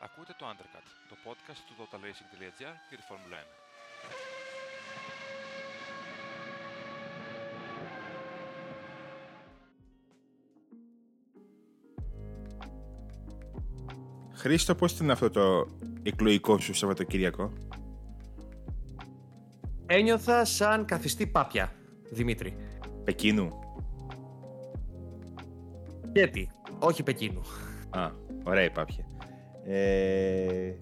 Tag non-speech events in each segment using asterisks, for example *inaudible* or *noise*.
Ακούτε το Undercut, το podcast του totalracing.gr για τη Φόρμουλα 1. Χρήστο, πώς ήταν αυτό το εκλογικό σου Σαββατοκύριακο; Ένιωθα σαν καθιστή πάπια, Δημήτρη. Πεκίνου; Γιατί, όχι Πεκίνου. Α, ωραία η πάπια. Ε,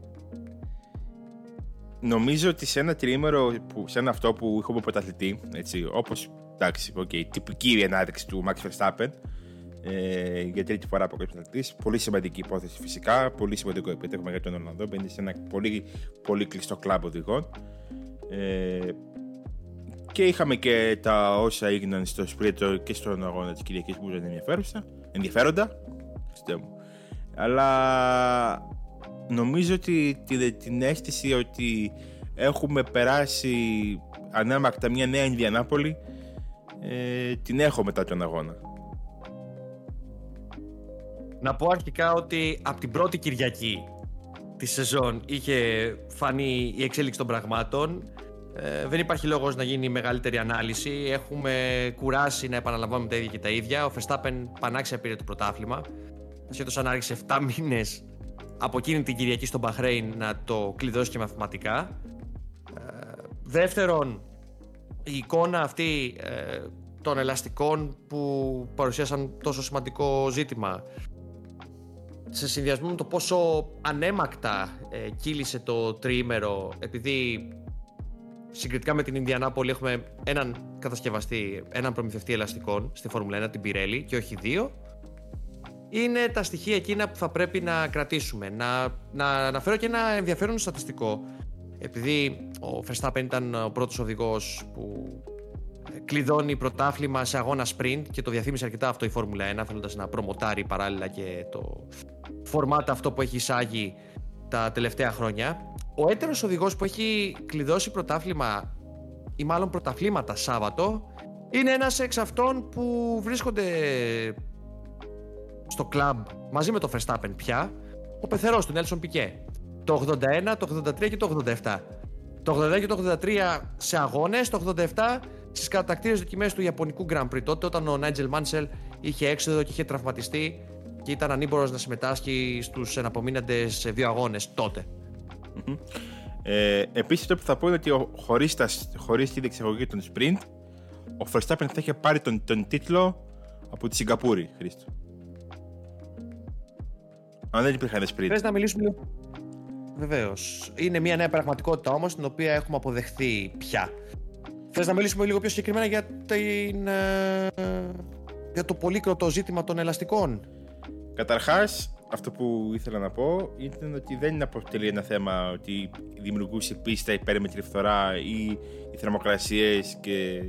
νομίζω ότι σε ένα τριήμερο, που, σε ένα αυτό που έχουμε πρωταθλητή, έτσι, όπως, εντάξει, okay, τυπική ανάδειξη του Max Verstappen, ε, για τρίτη φορά από πρωταθλητής, πολύ σημαντική υπόθεση φυσικά, πολύ σημαντικό επίτευγμα για τον Ολλανδό, μπαίνει σε ένα πολύ, πολύ κλειστό κλαμπ οδηγών. Ε, και είχαμε και τα όσα έγιναν στο σπρίτο και στον αγώνα της Κυριακής που ήταν ενδιαφέροντα, ενδιαφέροντα μου. αλλά νομίζω ότι την, την αίσθηση ότι έχουμε περάσει ανάμακτα μια νέα Ινδιανάπολη ε, την έχω μετά τον αγώνα. Να πω αρχικά ότι από την πρώτη Κυριακή της σεζόν είχε φανεί η εξέλιξη των πραγμάτων. Ε, δεν υπάρχει λόγος να γίνει μεγαλύτερη ανάλυση. Έχουμε κουράσει να επαναλαμβάνουμε τα ίδια και τα ίδια. Ο Verstappen πανάξια πήρε το πρωτάθλημα. Σχέτως αν άρχισε 7 μήνες από εκείνη την Κυριακή στο Μπαχρέιν να το κλειδώσει και μαθηματικά. Ε, δεύτερον, η εικόνα αυτή ε, των ελαστικών που παρουσίασαν τόσο σημαντικό ζήτημα σε συνδυασμό με το πόσο ανέμακτα ε, κύλησε το τριήμερο επειδή συγκριτικά με την Ινδιανάπολη έχουμε έναν κατασκευαστή, έναν προμηθευτή ελαστικών στη Φόρμουλα 1, την Pirelli και όχι δύο είναι τα στοιχεία εκείνα που θα πρέπει να κρατήσουμε. Να, να αναφέρω και ένα ενδιαφέρον στατιστικό επειδή ο Verstappen ήταν ο πρώτος οδηγός που κλειδώνει πρωτάθλημα σε αγώνα sprint και το διαφήμισε αρκετά αυτό η Φόρμουλα 1 θέλοντας να προμοτάρει παράλληλα και το φορμάτα αυτό που έχει εισάγει τα τελευταία χρόνια. Ο έτερος οδηγός που έχει κλειδώσει πρωτάθλημα ή μάλλον πρωταθλήματα Σάββατο είναι ένας εξ αυτών που βρίσκονται στο κλαμπ μαζί με το Verstappen πια ο πεθερός του Nelson Piquet το 81, το 83 και το 87 το 82 και το 83 σε αγώνες, το 87 στις κατακτήρες δοκιμές του Ιαπωνικού Grand Prix τότε όταν ο Νάιτζελ Μάνσελ είχε έξοδο και είχε τραυματιστεί και ήταν ανήμπορος να συμμετάσχει στους εναπομείναντες δύο αγώνες τότε. Mm-hmm. Ε, επίσης το που θα πω είναι ότι χωρίς, τα, χωρίς τη διεξαγωγή των sprint ο Verstappen θα είχε πάρει τον, τον τίτλο από τη Σιγκαπούρη, Χρήστο. Αν δεν υπήρχαν sprint. Πες να μιλήσουμε Βεβαίως. Είναι μια νέα πραγματικότητα όμως την οποία έχουμε αποδεχθεί πια. Θες να μιλήσουμε λίγο πιο συγκεκριμένα για, την, ε, για το πολύκροτο ζήτημα των ελαστικών; Καταρχάς, αυτό που ήθελα να πω ήταν ότι δεν αποτελεί ένα θέμα ότι δημιουργούσε πίστα υπέρμετρη φθορά ή οι θερμοκρασίες και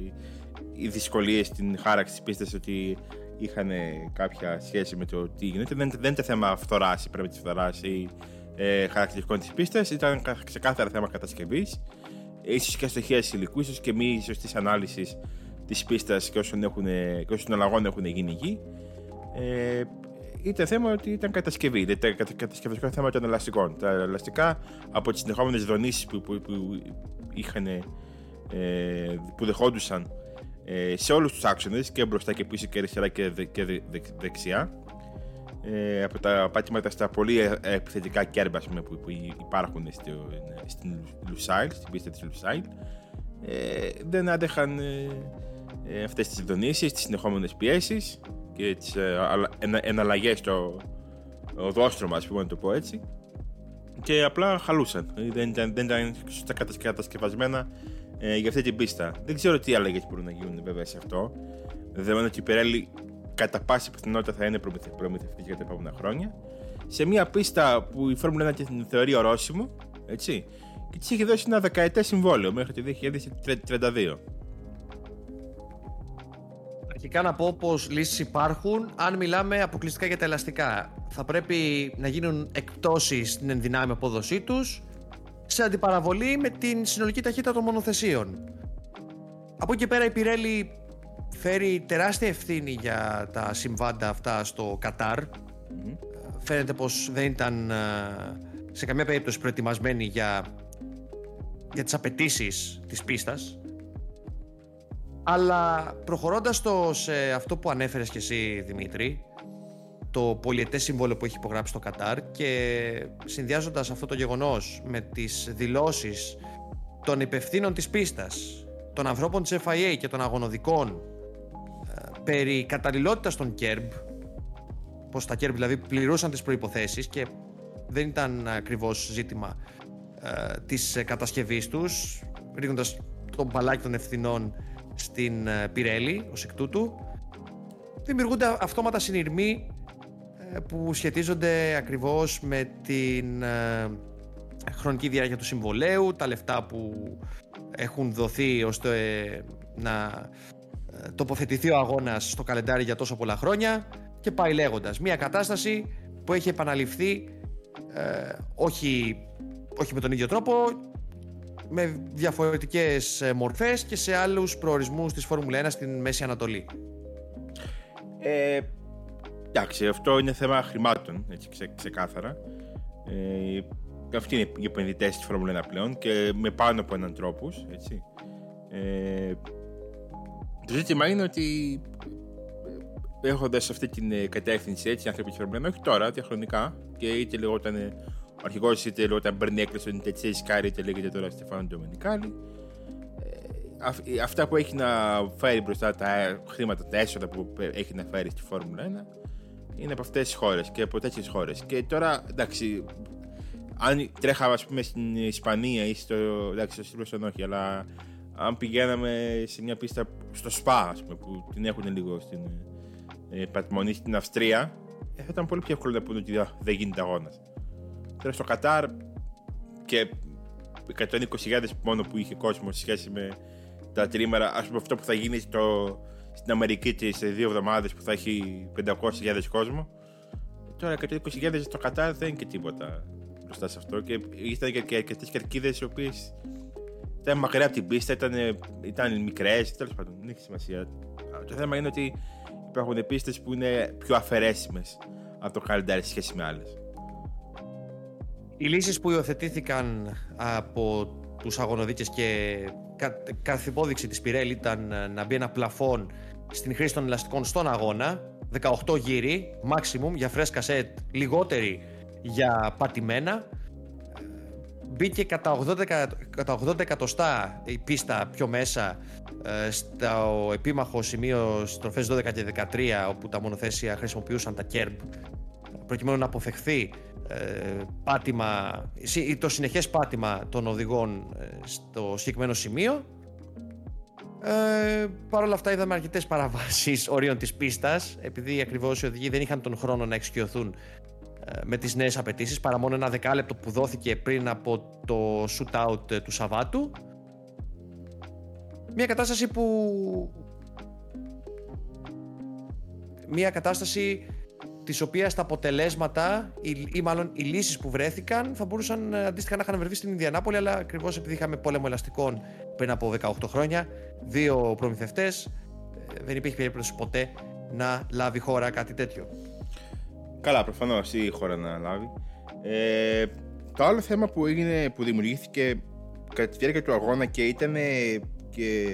οι δυσκολίες στην χάραξη της πίστας ότι είχαν κάποια σχέση με το τι γίνεται. Δεν, δεν είναι θέμα φθορά, υπέρμετρη φθορά ή ε, χαρακτηριστικών της πίστας. Ήταν ξεκάθαρα θέμα κατασκευής. ίσως και στοιχεία υλικού, ίσως και μη σωστής ανάλυσης της πίστας και όσων, έχουν, και όσων αλλαγών έχουν γίνει εκεί. Ε, ήταν θέμα ότι ήταν κατασκευή, δεν ήταν κατασκευαστικό θέμα των ελαστικών. Τα ελαστικά από τις συνεχόμενες δονήσεις που, που, που, είχαν, ε, που δεχόντουσαν ε, σε όλους τους άξονες και μπροστά και πίσω και αριστερά και, δε, και δε, δε, δεξιά. Ε, από τα πάτηματα στα πολύ ε, επιθετικά κέρμπα που, που υπάρχουν στο, στην Λουσάιλ, στην πίστα της Λουσάιλ. Ε, δεν άντεχαν ε, ε, αυτές τις δονήσεις, τις συνεχόμενες πιέσεις και τις ε, ενα, εναλλαγές στο οδόστρωμα, ας πούμε να το πω έτσι. Και απλά χαλούσαν, δεν ήταν, δεν ήταν σωστά κατασκευασμένα ε, για αυτή την πίστα. Δεν ξέρω τι αλλαγές μπορούν να γίνουν βέβαια σε αυτό, δεδομένου ότι η Πιρέλη κατά πάση πιθανότητα θα είναι προμηθευτής για τα επόμενα χρόνια. Σε μια πίστα που η Φόρμουλα 1 την θεωρεί ορόσημο, έτσι, και της έχει δώσει ένα δεκαετές συμβόλαιο μέχρι το 2032. Αρχικά να πω πως λύσεις υπάρχουν αν μιλάμε αποκλειστικά για τα ελαστικά. Θα πρέπει να γίνουν εκπτώσεις στην ενδυνάμει απόδοσή τους σε αντιπαραβολή με την συνολική ταχύτητα των μονοθεσίων. Από εκεί πέρα η Πιρέλη φέρει τεράστια ευθύνη για τα συμβάντα αυτά στο καταρ φαίνεται πως δεν ήταν σε καμία περίπτωση προετοιμασμένοι για, για τις απαιτήσεις της πίστας. Αλλά προχωρώντας το σε αυτό που ανέφερες και εσύ Δημήτρη το πολιετές συμβόλαιο που έχει υπογράψει το Κατάρ και συνδυάζοντας αυτό το γεγονός με τις δηλώσεις των υπευθύνων της πίστας των ανθρώπων της FIA και των αγωνοδικών ε, περί καταλληλότητας των κέρμπ πως τα κέρμπ δηλαδή πληρούσαν τις προϋποθέσεις και δεν ήταν ακριβώς ζήτημα ε, της κατασκευής τους ρίχνοντας το μπαλάκι των ευθυνών στην ε, Πιρέλη ως εκ τούτου δημιουργούνται αυτόματα συνειρμοί ε, που σχετίζονται ακριβώς με την ε, χρονική διάρκεια του συμβολέου, τα λεφτά που έχουν δοθεί ώστε να τοποθετηθεί ο αγώνας στο καλεντάρι για τόσο πολλά χρόνια και πάει λέγοντας. Μια κατάσταση που έχει επαναληφθεί όχι, όχι με τον ίδιο τρόπο με διαφορετικές ε, μορφές και σε άλλους προορισμούς της Φόρμουλα 1 στην Μέση Ανατολή. Ε, εντάξει, αυτό είναι θέμα χρημάτων, έτσι ξε, ξεκάθαρα. Ε, αυτοί είναι οι επενδυτές της Φόρμουλα 1 πλέον και με πάνω από έναν τρόπο. Ε, το ζήτημα είναι ότι ε, έχοντας αυτή την ε, κατεύθυνση έτσι, οι άνθρωποι τη Φόρμουλα 1, όχι τώρα, διαχρονικά και είτε λεγόταν ο αρχηγός είτε όταν Μπέρνι Έκλειστον, είτε Τσέις Κάρεϊ, είτε λέγεται τώρα Στεφάνο Ντομενικάλη. Ε, αυτά που έχει να φέρει μπροστά τα χρήματα, τα έσοδα που έχει να φέρει στη Φόρμουλα 1 είναι από αυτές τις χώρες και από τέτοιες χώρες. Και τώρα, εντάξει, αν τρέχαμε ας πούμε στην Ισπανία ή στο. εντάξει, στο όχι, αλλά αν πηγαίναμε σε μια πίστα στο ΣΠΑ, ας πούμε, που την έχουν λίγο στην ε, πατμονή στην Αυστρία, ε, θα ήταν πολύ πιο εύκολο να πούνε ότι δεν γίνεται αγώνας. Τώρα στο Κατάρ και 120.000 μόνο που είχε κόσμο σε σχέση με τα τρίμερα, ας πούμε αυτό που θα γίνει στο, στην Αμερική και σε δύο εβδομάδες που θα έχει 500.000 κόσμο. Τώρα 120.000 στο Κατάρ δεν είναι και τίποτα μπροστά σε αυτό. Και ήταν και, αρκετές κερκίδες οι οποίες ήταν μακριά από την πίστα, ήταν, ήταν μικρές. Τέλος πάντων, δεν έχει σημασία. Το θέμα είναι ότι υπάρχουν πίστες που είναι πιο αφαιρέσιμες από το καλεντάρι σε σχέση με άλλες. Οι λύσεις που υιοθετήθηκαν από τους αγωνοδίκες και κάθε υπόδειξη της Πιρέλη ήταν να μπει ένα πλαφόν στην χρήση των ελαστικών στον αγώνα 18 γύρι, maximum για φρέσκα σετ, λιγότεροι για πατημένα μπήκε κατά 80, κατά 80 εκατοστά η πίστα πιο μέσα ε, στο επίμαχο σημείο στροφές 12 και 13 όπου τα μονοθέσια χρησιμοποιούσαν τα κέρμπ προκειμένου να αποφευχθεί ε, πάτημα, το συνεχές πάτημα των οδηγών ε, στο συγκεκριμένο σημείο. Ε, Παρ' όλα αυτά είδαμε αρκετές παραβάσεις ορίων της πίστας επειδή ακριβώς οι οδηγοί δεν είχαν τον χρόνο να εξοικειωθούν ε, με τις νέες απαιτήσεις, παρά μόνο ένα δεκάλεπτο που δόθηκε πριν από το shootout του Σαββάτου. Μια κατάσταση που... Μια κατάσταση της οποίας τα αποτελέσματα ή, ή μάλλον οι λύσεις που βρέθηκαν θα μπορούσαν ε, αντίστοιχα να είχαν βρεθεί στην Ινδιανάπολη, αλλά ακριβώς επειδή είχαμε πόλεμο ελαστικών πριν από 18 χρόνια, δύο προμηθευτές, ε, δεν υπήρχε περίπτωση ποτέ να λάβει χώρα κάτι τέτοιο. Καλά, προφανώς η χώρα να λάβει. Ε, το άλλο θέμα που, έγινε, που δημιουργήθηκε κατά τη διάρκεια του αγώνα και ήταν και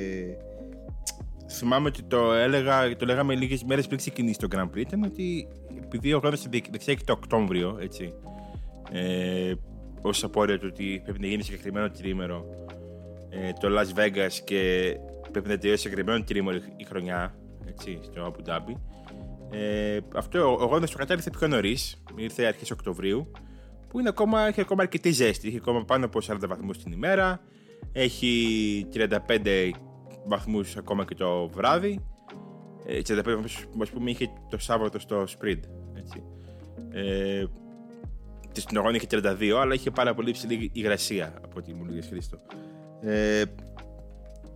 θυμάμαι ότι το, έλεγα, το λέγαμε λίγες μέρες πριν ξεκινήσει το Grand Prix ήταν ότι επειδή ο αγώνα διεξάγει το Οκτώβριο, έτσι, ε, ως απόρρια του ότι πρέπει να γίνει συγκεκριμένο τρίμερο ε, το Las Vegas και πρέπει να τελειώσει συγκεκριμένο τρίμερο η χρονιά, έτσι, στο Abu Dhabi. Ε, αυτό ο αγώνα στο Κατάρ ήρθε πιο νωρίς, ήρθε αρχές Οκτωβρίου, που είναι ακόμα, έχει ακόμα αρκετή ζέστη. Έχει ακόμα πάνω από 40 βαθμούς την ημέρα, έχει 35 βαθμούς ακόμα και το βράδυ. 35 βαθμούς, ας πούμε, είχε το Σάββατο στο Sprint. Έτσι. Ε, στην αγώνα είχε 32, αλλά είχε πάρα πολύ ψηλή υγρασία από ό,τι μου λέγε Χρήστο. Ε,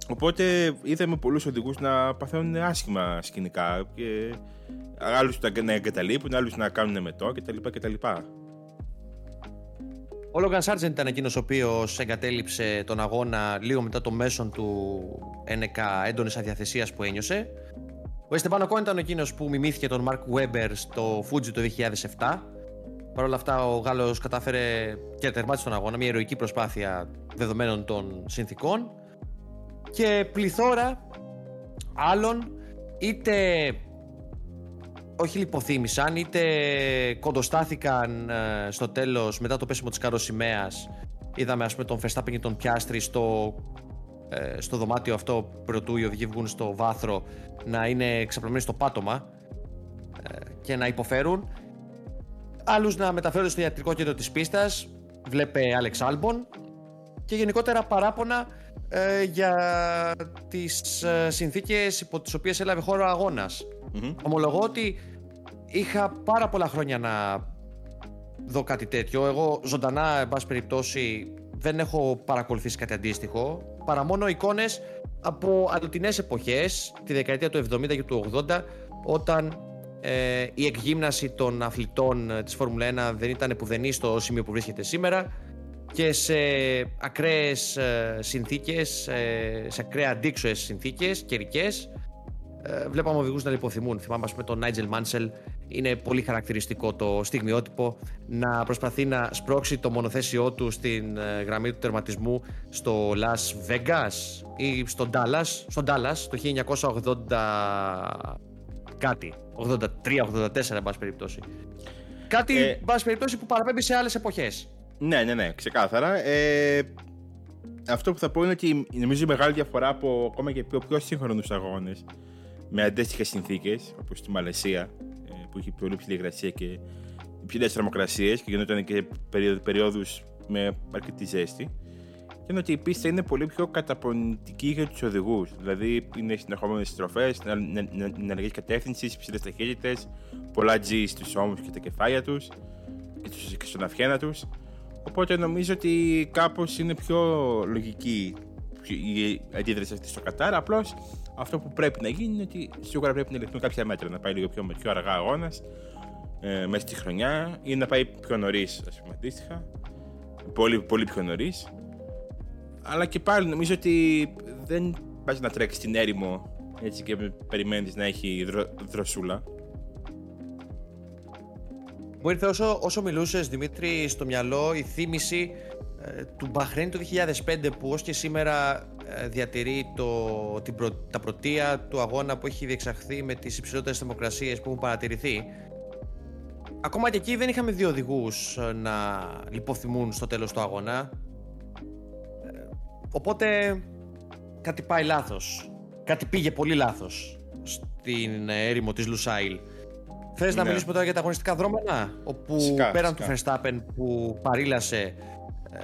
οπότε είδαμε πολλούς οδηγούς να παθαίνουν άσχημα σκηνικά και άλλους να εγκαταλείπουν, άλλους να κάνουν μετό κτλ. κτλ. Ο Λόγκαν Σάρτζεν ήταν εκείνος ο οποίος εγκατέλειψε τον αγώνα λίγο μετά το μέσον του ένεκα έντονης αδιαθεσίας που ένιωσε. Ο Εστεβάνο Κόν ήταν εκείνος που μιμήθηκε τον Μαρκ Βέμπερ στο Fuji το 2007 Παρ' όλα αυτά, ο Γάλλος κατάφερε και τερμάτισε τον αγώνα. Μια ηρωική προσπάθεια δεδομένων των συνθήκων. Και πληθώρα άλλων είτε όχι λιποθύμησαν είτε κοντοστάθηκαν ε, στο τέλος μετά το πέσιμο της καροσημαίας είδαμε ας πούμε τον Verstappen και τον Πιάστρη στο, ε, στο δωμάτιο αυτό πρωτού οι οδηγοί βγουν στο βάθρο να είναι ξαπλωμένοι στο πάτωμα ε, και να υποφέρουν. Άλλους να μεταφέρουν στο ιατρικό κέντρο της πίστας βλέπε Άλεξ Άλμπον και γενικότερα παράπονα ε, για τις ε, συνθήκες υπό τις οποίες έλαβε χώρο αγώνας. Mm-hmm. Ομολογώ ότι είχα πάρα πολλά χρόνια να δω κάτι τέτοιο. Εγώ ζωντανά, εν πάση περιπτώσει, δεν έχω παρακολουθήσει κάτι αντίστοιχο, παρά μόνο εικόνες από αλλοτινές εποχές, τη δεκαετία του 70 και του 80, όταν ε, η εκγύμναση των αθλητών της Φόρμουλα 1 δεν ήταν πουδενή στο σημείο που βρίσκεται σήμερα και σε ακραίες ε, συνθήκες, ε, σε ακραία αντίξωες συνθήκες καιρικές. Ε, βλέπαμε οδηγούς να λιποθυμούν. Θυμάμαι ας πούμε τον Νάιτζελ Μάνσελ είναι πολύ χαρακτηριστικό το στιγμιότυπο να προσπαθεί να σπρώξει το μονοθέσιό του στην γραμμή του τερματισμού στο Las Vegas ή στο Dallas, στο Dallas το 1980 κάτι, 83-84 εν πάση περιπτώσει. Κάτι, ε... πάση περιπτώσει, που παραπέμπει σε άλλες εποχές. Ναι, ναι, ναι, ξεκάθαρα. Ε, αυτό που θα πω είναι ότι νομίζω η μεγάλη διαφορά από ακόμα και πιο, πιο σύγχρονους αγώνες με αντίστοιχες συνθήκες, όπως στη Μαλαισία, ε, που έχει πολύ ψηλή υγρασία και υψηλέ θερμοκρασίες και γινόταν και περιόδους με αρκετή ζέστη. Και είναι ότι η πίστα είναι πολύ πιο καταπονητική για τους οδηγούς. Δηλαδή είναι συνεχόμενες στροφές, ενεργή κατεύθυνση, υψηλέ ταχύτητες, πολλά G στους ώμους και τα κεφάλια τους και στον αυχένα τους. Οπότε νομίζω ότι κάπως είναι πιο λογική η αντίδραση αυτή στο Κατάρ. Απλώς αυτό που πρέπει να γίνει είναι ότι σίγουρα πρέπει να ληφθούν κάποια μέτρα. Να πάει λίγο πιο, πιο αργά αγώνας ε, μέσα στη χρονιά ή να πάει πιο νωρίς, ας πούμε αντίστοιχα. Πολύ, πολύ πιο νωρίς. Αλλά και πάλι νομίζω ότι δεν πας να τρέξεις στην έρημο έτσι και περιμένεις να έχει δρο, δροσούλα. Μου ήρθε όσο, όσο μιλούσες Δημήτρη στο μυαλό η θύμηση ε, του Μπαχρέν του 2005 που ως και σήμερα ε, διατηρεί το, την τα πρωτεία του αγώνα που έχει διεξαχθεί με τις υψηλότερες θερμοκρασίες που έχουν παρατηρηθεί. Ακόμα και εκεί δεν είχαμε δύο οδηγούς ε, να λιποθυμούν στο τέλος του αγώνα. Οπότε κάτι πάει λάθος. Κάτι πήγε πολύ λάθος στην έρημο της Λουσάιλ. Θες να ναι. μιλήσουμε τώρα για τα αγωνιστικά δρόμενα, όπου σικά, πέραν του Verstappen που παρήλασε ε,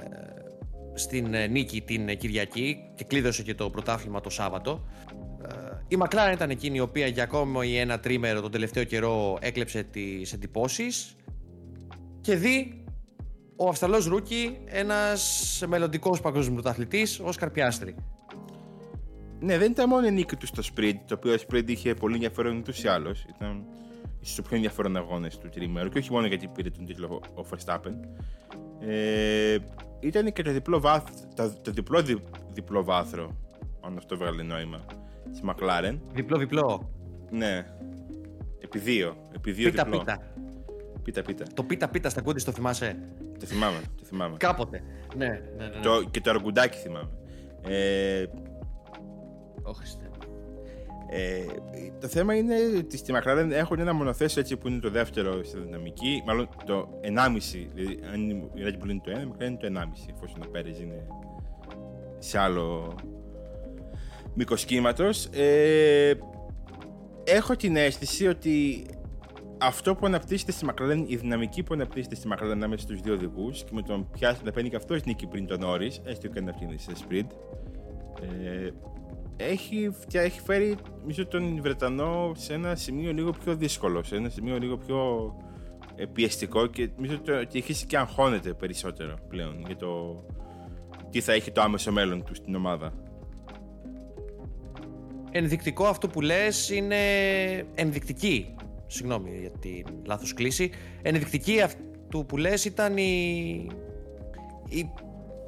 στην ε, νίκη την Κυριακή και κλείδωσε και το πρωτάθλημα το Σάββατο. Ε, η McLaren ήταν εκείνη η οποία για ακόμη ένα τρίμερο τον τελευταίο καιρό έκλεψε τις εντυπώσεις και δει ο Αυστραλός Ρούκι ένας μελλοντικός παγκόσμιος πρωταθλητής, ο Σκαρπιάστρη. Ναι, δεν ήταν μόνο η νίκη του στο sprint, το οποίο ο sprint είχε πολύ ενδιαφέρον ούτως ή άλλως. Ήταν στου πιο ενδιαφέρον αγώνες του τριμέρου και όχι μόνο γιατί πήρε τον τίτλο ο Verstappen. Ε, ήταν και το διπλό, βάθ, το, διπλό δι, διπλό βάθρο, αν αυτό βγάλει νόημα, της McLaren. Διπλό-διπλό. Ναι. Επί δύο. Επί δύο πίτα, διπλό. πίτα. Πίτα, πίτα. Το πίτα, πίτα στα κούντι, το θυμάσαι; Το θυμάμαι, το θυμάμαι. Κάποτε. Ναι, ναι, ναι. ναι. Το, και το αργουντάκι θυμάμαι. Ε, Όχι, ε, το θέμα είναι ότι στη McLaren έχουν ένα μονοθέσιο έτσι που είναι το δεύτερο στη δυναμική, μάλλον το 1,5. Δηλαδή, αν η Red Bull είναι το 1, η McLaren είναι το 1,5, εφόσον ο Πέρες είναι σε άλλο μήκο κύματο. Ε, έχω την αίσθηση ότι αυτό που αναπτύσσεται στη McLaren, η δυναμική που αναπτύσσεται στη McLaren ανάμεσα στους δύο οδηγούς και με τον πιάσει να παίρνει και αυτός νίκη πριν τον Όρις, έστω και να φτύνει σε sprint, ε, έχει, έχει φέρει νομίζω, τον Βρετανό σε ένα σημείο λίγο πιο δύσκολο, σε ένα σημείο λίγο πιο ε, πιεστικό και νομίζω ότι έχει και αγχώνεται περισσότερο πλέον για το τι θα έχει το άμεσο μέλλον του στην ομάδα. Ενδεικτικό αυτό που λες είναι ενδεικτική, συγγνώμη για την λάθος κλίση, ενδεικτική αυτού που λες ήταν η, η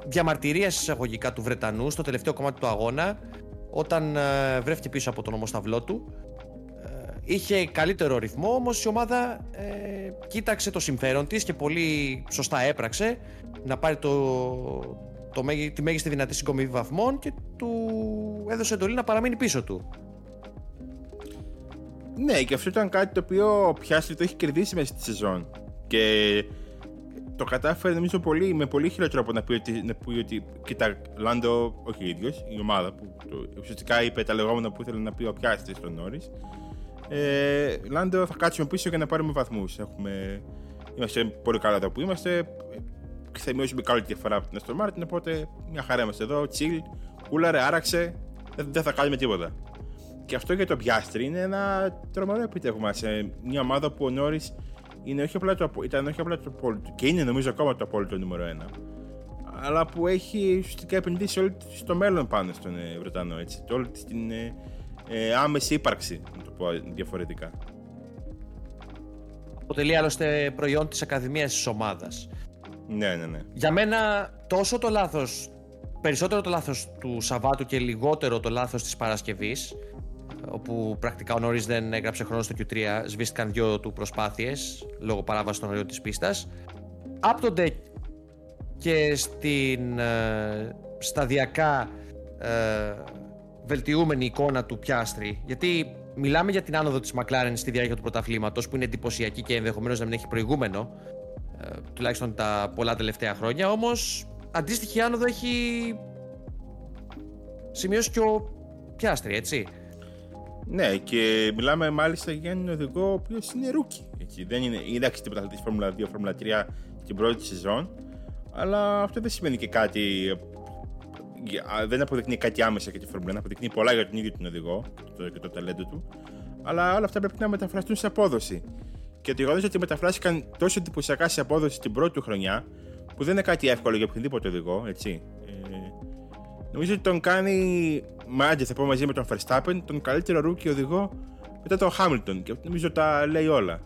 διαμαρτυρία εισαγωγικά του Βρετανού στο τελευταίο κομμάτι του αγώνα όταν ε, βρέθηκε πίσω από τον ομοσταυλό του. Ε, είχε καλύτερο ρυθμό, όμως η ομάδα ε, κοίταξε το συμφέρον της και πολύ σωστά έπραξε να πάρει το, το, τη μέγιστη δυνατή συγκομιδή βαθμών και του έδωσε εντολή να παραμείνει πίσω του. Ναι, και αυτό ήταν κάτι το οποίο ο Πιάστρη το έχει κερδίσει μέσα στη σεζόν. Και το κατάφερε νομίζω πολύ, με πολύ χειρότερο από να πει ότι, να πει ότι κοίτα, Λάντο, όχι ο ίδιος, η ομάδα που το, ουσιαστικά είπε τα λεγόμενα που ήθελε να πει ο Πιάστρη στον Νόρις. Ε, Λάντο, θα κάτσουμε πίσω για να πάρουμε βαθμούς. Είμαστε πολύ καλά εδώ που είμαστε. Θα μειώσουμε καλή διαφορά από την Αστον Μάρτιν. Οπότε μια χαρά είμαστε εδώ. Τσιλ, κούλαρε, άραξε. Δεν θα κάνουμε τίποτα. Και αυτό για το Πιάστρι είναι ένα τρομερό επιτεύγμα σε μια ομάδα που ο Νόρις είναι όχι απλά το, ήταν όχι απλά το απόλυτο. Και είναι νομίζω ακόμα το απόλυτο νούμερο 1 αλλά που έχει ουσιαστικά επενδύσει όλη στο μέλλον πάνω στον ε, Βρετανό έτσι, όλη την ε, ε, άμεση ύπαρξη να το πω διαφορετικά. Αποτελεί άλλωστε προϊόν της Ακαδημίας της ομάδας. Ναι, ναι, ναι. Για μένα τόσο το λάθος περισσότερο το λάθος του Σαββάτου και λιγότερο το λάθος της Παρασκευής όπου πρακτικά ο Νόρις δεν έγραψε χρόνο στο Q3, σβήστηκαν δύο του προσπάθειες λόγω παράβασης των ορίων της πίστας. Άπτονται και στην ε, σταδιακά ε, βελτιούμενη εικόνα του Πιάστρη, γιατί μιλάμε για την άνοδο της Μακλάρεν στη διάρκεια του πρωταθλήματος που είναι εντυπωσιακή και ενδεχομένως να μην έχει προηγούμενο, ε, τουλάχιστον τα πολλά τελευταία χρόνια, όμως αντίστοιχη άνοδο έχει σημειώσει και ο Πιάστρη, έτσι. Ναι, και μιλάμε μάλιστα για έναν οδηγό ο οποίος είναι rookie. Έτσι. Δεν είναι, είναι την πρωταθλητή Φόρμουλα 2, Φόρμουλα 3 την πρώτη σεζόν. Αλλά αυτό δεν σημαίνει και κάτι. Δεν αποδεικνύει κάτι άμεσα για τη Φόρμουλα 1, αποδεικνύει πολλά για τον ίδιο τον οδηγό και το, και το ταλέντο του. Αλλά όλα αυτά πρέπει να μεταφραστούν σε απόδοση. Και το γεγονός ότι μεταφράστηκαν τόσο εντυπωσιακά σε απόδοση την πρώτη του χρονιά, που δεν είναι κάτι εύκολο για οποιονδήποτε οδηγό, έτσι. Νομίζω ότι τον κάνει, μάτια θα πω μαζί με τον Verstappen, τον καλύτερο rookie οδηγό μετά τον Hamilton και νομίζω τα λέει όλα.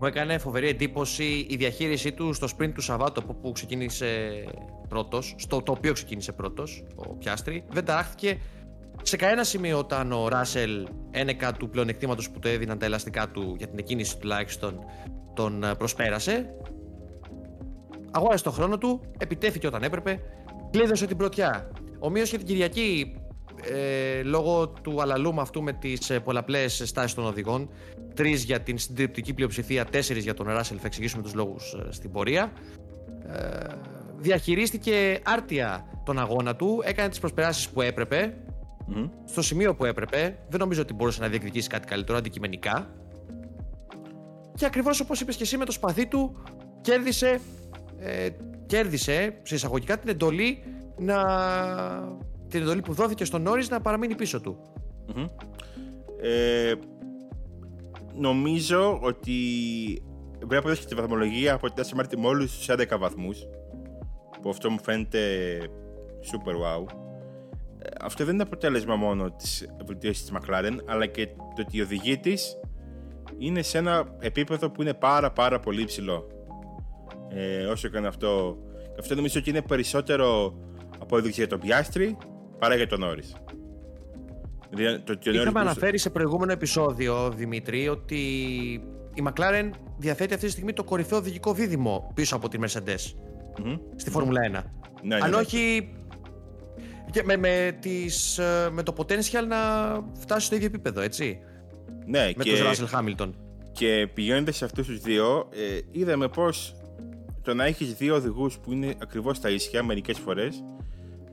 Μου έκανε φοβερή εντύπωση η διαχείρισή του στο sprint του Σαββάτου από που ξεκίνησε πρώτος, στο το οποίο ξεκίνησε πρώτος, ο Πιάστρη. Δεν ταράχθηκε σε κανένα σημείο όταν ο Ράσελ ένεκα του πλεονεκτήματος που το έδιναν τα ελαστικά του για την εκκίνηση τουλάχιστον τον προσπέρασε αγόρασε τον χρόνο του, επιτέθηκε όταν έπρεπε, κλείδωσε την πρωτιά. Ομοίω και την Κυριακή, ε, λόγω του αλαλούμ αυτού με τις ε, πολλαπλές στάσεις των οδηγών, τρεις για την συντριπτική πλειοψηφία, τέσσερις για τον Ράσελ, θα εξηγήσουμε τους λόγους ε, στην πορεία. Ε, διαχειρίστηκε άρτια τον αγώνα του, έκανε τις προσπεράσεις που έπρεπε, στο σημείο που έπρεπε. Δεν νομίζω ότι μπορούσε να διεκδικήσει κάτι καλύτερο αντικειμενικά. Και ακριβώς όπως είπες και εσύ με το σπαθί του, κέρδισε ε, κέρδισε σε εισαγωγικά την εντολή να... την εντολή που δόθηκε στον Νόρις να παραμείνει πίσω του. Ε, νομίζω ότι πρέπει να αποδείξει τη βαθμολογία από την Aston Martin με όλους τους 11 βαθμούς που αυτό μου φαίνεται super wow. Ε, αυτό δεν είναι αποτέλεσμα μόνο της βελτίωσης της McLaren αλλά και το ότι η οδηγή της είναι σε ένα επίπεδο που είναι πάρα πάρα πολύ υψηλό ε, όσο έκανε αυτό. Και αυτό νομίζω ότι είναι περισσότερο απόδειξη για τον Πιάστρη παρά για τον Νόρι. Δηλαδή, Είχαμε αναφέρει σε προηγούμενο επεισόδιο, Δημήτρη, ότι η McLaren διαθέτει αυτή τη στιγμή το κορυφαίο οδηγικό δίδυμο πίσω από τη Mercedes στη Φόρμουλα 1. Ναι, ναι, Αν ναι. όχι και με, με, τις, ε, με το potential να φτάσει στο ίδιο επίπεδο, έτσι. Ναι, με και, τον Russell Hamilton. Και πηγαίνοντας σε αυτούς τους δύο, ε, είδαμε πώς το να έχεις δύο οδηγούς που είναι ακριβώς τα ίσια μερικές φορές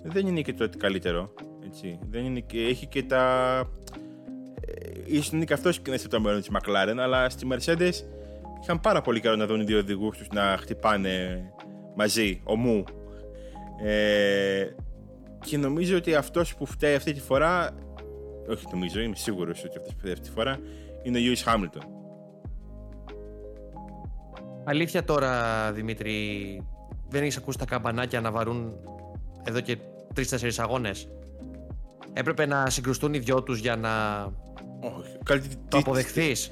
δεν είναι και το καλύτερο. Έτσι. Δεν είναι και, έχει και τα. Ε, ίσως είναι και αυτός και είναι στο μέλλον της McLaren, αλλά στη Mercedes είχαν πάρα πολύ καιρό να δουν οι δύο οδηγούς τους να χτυπάνε μαζί, ομού. Ε, και νομίζω ότι αυτός που φταίει αυτή τη φορά. Όχι νομίζω, είμαι σίγουρος ότι αυτός που φταίει αυτή τη φορά είναι ο Lewis Hamilton. Αλήθεια τώρα, Δημήτρη, δεν έχεις ακούσει τα καμπανάκια να βαρούν εδώ και τρει-τέσσερι αγώνες; Έπρεπε να συγκρουστούν οι δυο τους για να. Όχι, το αποδεχθείς;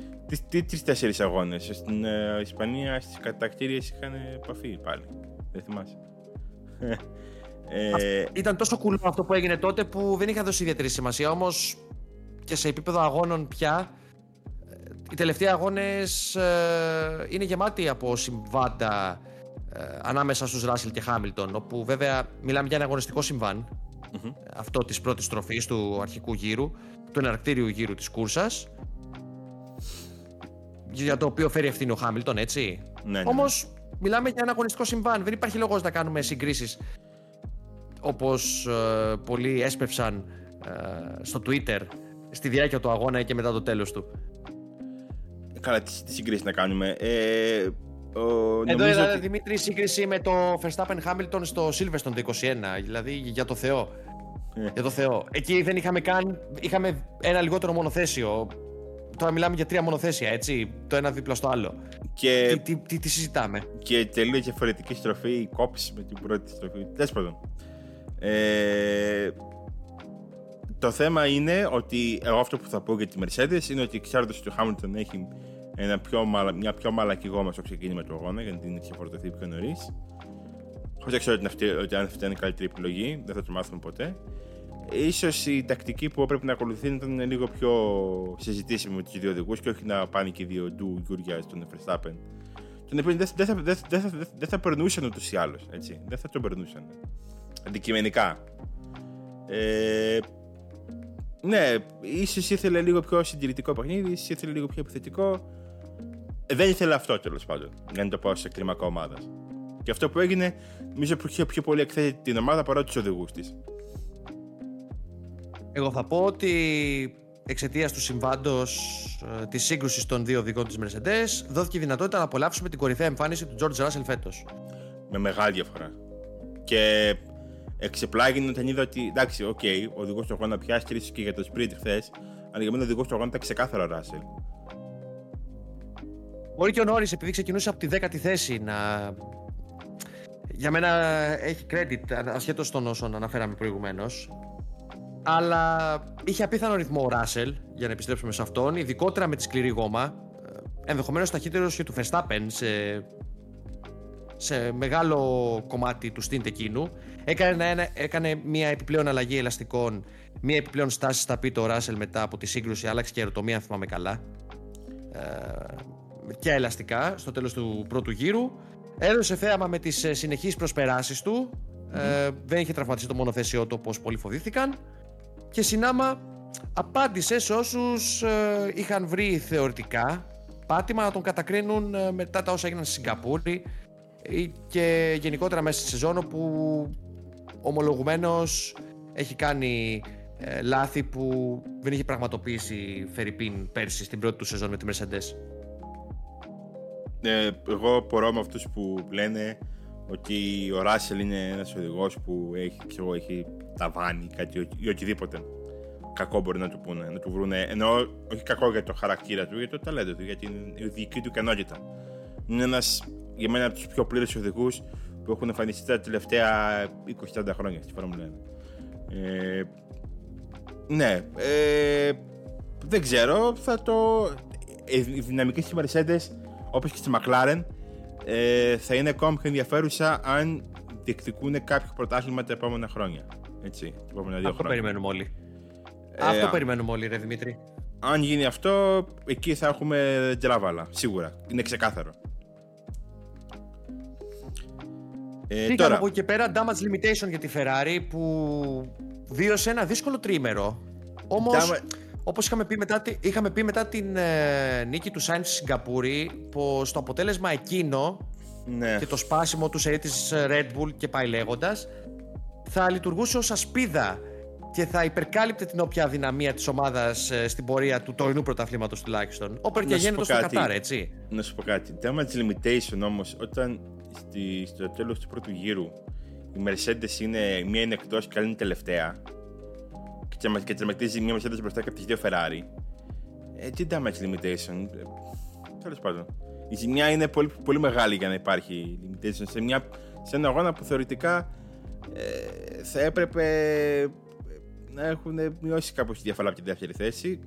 Τι τρει-τέσσερι αγώνες. Στην ε, Ισπανία στις κατακτήριες είχαν επαφή πάλι. Δεν θυμάσαι. *laughs* Ε, ήταν τόσο κουλό αυτό που έγινε τότε που δεν είχα δώσει ιδιαίτερη σημασία. Όμως και σε επίπεδο αγώνων πια οι τελευταίοι αγώνες ε, είναι γεμάτοι από συμβάντα ε, ανάμεσα στους Ράσιλ και Χάμιλτον όπου βέβαια μιλάμε για ένα αγωνιστικό αυτό της πρώτης στροφής του αρχικού γύρου του εναρκτήριου γύρου της κούρσας για το οποίο φέρει ευθύνη ο Χάμιλτον έτσι. Ναι, ναι. όμως μιλάμε για ένα αγωνιστικό συμβάν δεν υπάρχει λόγος να κάνουμε συγκρίσεις όπως ε, πολλοί έσπευσαν ε, στο Twitter στη διάρκεια του αγώνα και μετά το τέλος του Καλά, τι, τι συγκρίσεις να κάνουμε. Ε, ο, Εδώ νομίζω είδα ότι- Δημήτρη σύγκριση με το Verstappen Hamilton στο Silverstone το 21. Δηλαδή για το Θεό. Ε. Για το Θεό. Εκεί δεν είχαμε καν. Είχαμε ένα λιγότερο μονοθέσιο. Τώρα μιλάμε για τρία μονοθέσια, έτσι. Το ένα δίπλα στο άλλο. Και, Τι, τι, τι, τι συζητάμε; και τελείω διαφορετική στροφή η κόψη με την πρώτη στροφή. Τέλος πάντων. Ε, το θέμα είναι ότι εγώ αυτό που θα πω για τη Mercedes είναι ότι ξέροντα ότι ο Hamilton έχει ένα πιο μαλα, μια πιο μαλακή γόμα στο ξεκίνημα του αγώνα γιατί την είχε φορτωθεί πιο νωρίς. Χωρί να ξέρω ότι, αυτή, ότι αν αυτή ήταν η καλύτερη επιλογή, δεν θα το μάθουμε ποτέ. Ίσως η τακτική που έπρεπε να ακολουθεί ήταν λίγο πιο συζητήσιμη με τους δύο οδηγούς και όχι να πάνε και οι δύο ντου Γιούρια στον Verstappen. Τον οποίο δεν, δεν, θα, δεν, δεν, θα, δεν θα περνούσαν ούτως ή άλλως. Δεν θα τον περνούσαν. Αντικειμενικά. Ε, ναι, ίσως ήθελε λίγο πιο συντηρητικό παιχνίδι, ίσως ήθελε λίγο πιο επιθετικό. Ε, δεν ήθελε αυτό τέλος πάντων, για να το πω σε κλίμακα ομάδας. Και αυτό που έγινε, νομίζω που είχε πιο πολύ εκθέτει την ομάδα παρά τους οδηγούς της. Εγώ θα πω ότι εξαιτίας του συμβάντος ε, της σύγκρουσης των δύο οδηγών της Mercedes δόθηκε η δυνατότητα να απολαύσουμε την κορυφαία εμφάνιση του George Russell φέτος. Με μεγάλη διαφορά. Και εξεπλάγην όταν είδα ότι εντάξει, οκ, ο οδηγός του αγώνα Πιάστρι και για το sprint χθες, αλλά για μένα ο οδηγός του αγώνα ήταν ξεκάθαρα ο Ράσελ. Μπορεί και ο Νόρις, επειδή ξεκινούσε από τη 10η θέση, να. Για μένα έχει credit ασχέτως των όσων αναφέραμε προηγουμένως. Αλλά είχε απίθανο ρυθμό ο Ράσελ, για να επιστρέψουμε σε αυτόν, ειδικότερα με τη σκληρή γόμα. Ενδεχομένως ταχύτερος και του Verstappen σε, σε μεγάλο κομμάτι του stint εκείνου. Έκανε, ένα, έκανε μια επιπλέον αλλαγή ελαστικών, μια επιπλέον στάση στα πίτο ο Ράσελ μετά από τη σύγκρουση, άλλαξε και αεροτομία, αν θυμάμαι καλά. Ε, και ελαστικά στο τέλος του πρώτου γύρου. Έδωσε θέαμα με τις ε, συνεχείς προσπεράσεις του. Ε, δεν είχε τραυματίσει το μονοθέσιό του όπως πολλοί φοβήθηκαν. Και συνάμα απάντησε σε όσους ε, είχαν βρει θεωρητικά πάτημα να τον κατακρίνουν ε, μετά τα όσα έγιναν στη Σιγκαπούρη ή και γενικότερα μέσα στη σεζόν όπου ομολογουμένως έχει κάνει ε, λάθη που δεν είχε πραγματοποιήσει Φερρυπίν πέρσι στην πρώτη του σεζόν με τη Mercedes. Ε, εγώ πορώ με αυτούς που λένε ότι ο Ράσελ είναι ένας οδηγός που έχει, ξέρω, έχει ταβάνι κάτι, ή οτιδήποτε κακό μπορεί να του πούνε, να του βρούνε. Ενώ όχι κακό για το χαρακτήρα του, για το ταλέντο του, για την δική του ικανότητα. Είναι ένας για μένα από τους πιο πλήρες οδηγούς που έχουν εμφανιστεί τα τελευταία 20-30 χρόνια στη Φόρμουλα 1. Ε, ναι, ε, δεν ξέρω, θα το. ε, Η δυναμική στη Mercedes όπως και στη McLaren ε, θα είναι ακόμα πιο ενδιαφέρουσα αν διεκδικούν κάποιο πρωτάθλημα τα επόμενα χρόνια. Έτσι, τα επόμενα δύο Αυτό χρόνια. περιμένουμε όλοι. Ε, Αυτό α- περιμένουμε όλοι, ρε Δημήτρη. Αν γίνει αυτό, εκεί θα έχουμε τζράβαλα, σίγουρα. Είναι ξεκάθαρο. Ε, Τι τώρα, από εκεί και πέρα, damage limitation για τη Ferrari που βίωσε ένα δύσκολο τρίμερο. Όμως, Dama- όπως είχαμε πει μετά, τη- είχαμε πει μετά την ε, νίκη του Sainz στη Σιγκαπούρη, πως το αποτέλεσμα εκείνο ναι. και το σπάσιμο τους σερί της Red Bull και πάει λέγοντας, θα λειτουργούσε ως ασπίδα και θα υπερκάλυπτε την όποια αδυναμία της ομάδας ε, στην πορεία του τωρινού πρωταθλήματος τουλάχιστον. Όπερ και Να σου γέννητος πω στο κάτι. Κατάρ, έτσι. Να σου πω κάτι. Damage limitation όμως, όταν στη, στο τέλος του πρώτου γύρου η Mercedes είναι μία είναι εκτός και άλλη είναι τελευταία και, τραμα- και τερματίζει μία Mercedes μπροστά και από τις δύο Ferrari. Ε, τι damage limitation. Ε, τέλος πάντων. Η ζημιά είναι πολύ, πολύ μεγάλη για να υπάρχει limitation σε, μια, σε ένα αγώνα που θεωρητικά ε, θα έπρεπε ε, να έχουν μειώσει κάπως τη διαφορά από τη δεύτερη θέση.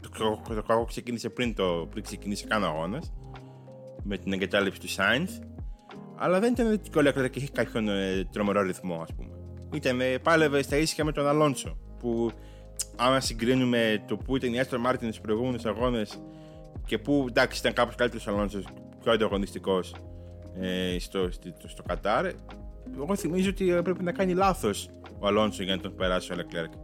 Το, το, το κακό ξεκίνησε πριν, το, πριν ξεκινήσει καν ο αγώνας με την εγκατάλειψη του Sainz. Αλλά δεν ήταν ότι όλα και είχε κάποιον ε, τρομερό ρυθμό, ας πούμε. Ήταν, ε, πάλευε στα ίσια με τον Αλόνσο που άμα συγκρίνουμε το που ήταν η Aston Martin στους προηγούμενους αγώνες και που εντάξει ήταν κάπως καλύτερος ο Αλόνσος, πιο ανταγωνιστικός ε, στο, στο, στο Κατάρ, εγώ θυμίζω ότι πρέπει να κάνει λάθος ο Αλόνσο για να τον περάσει ο Leclerc.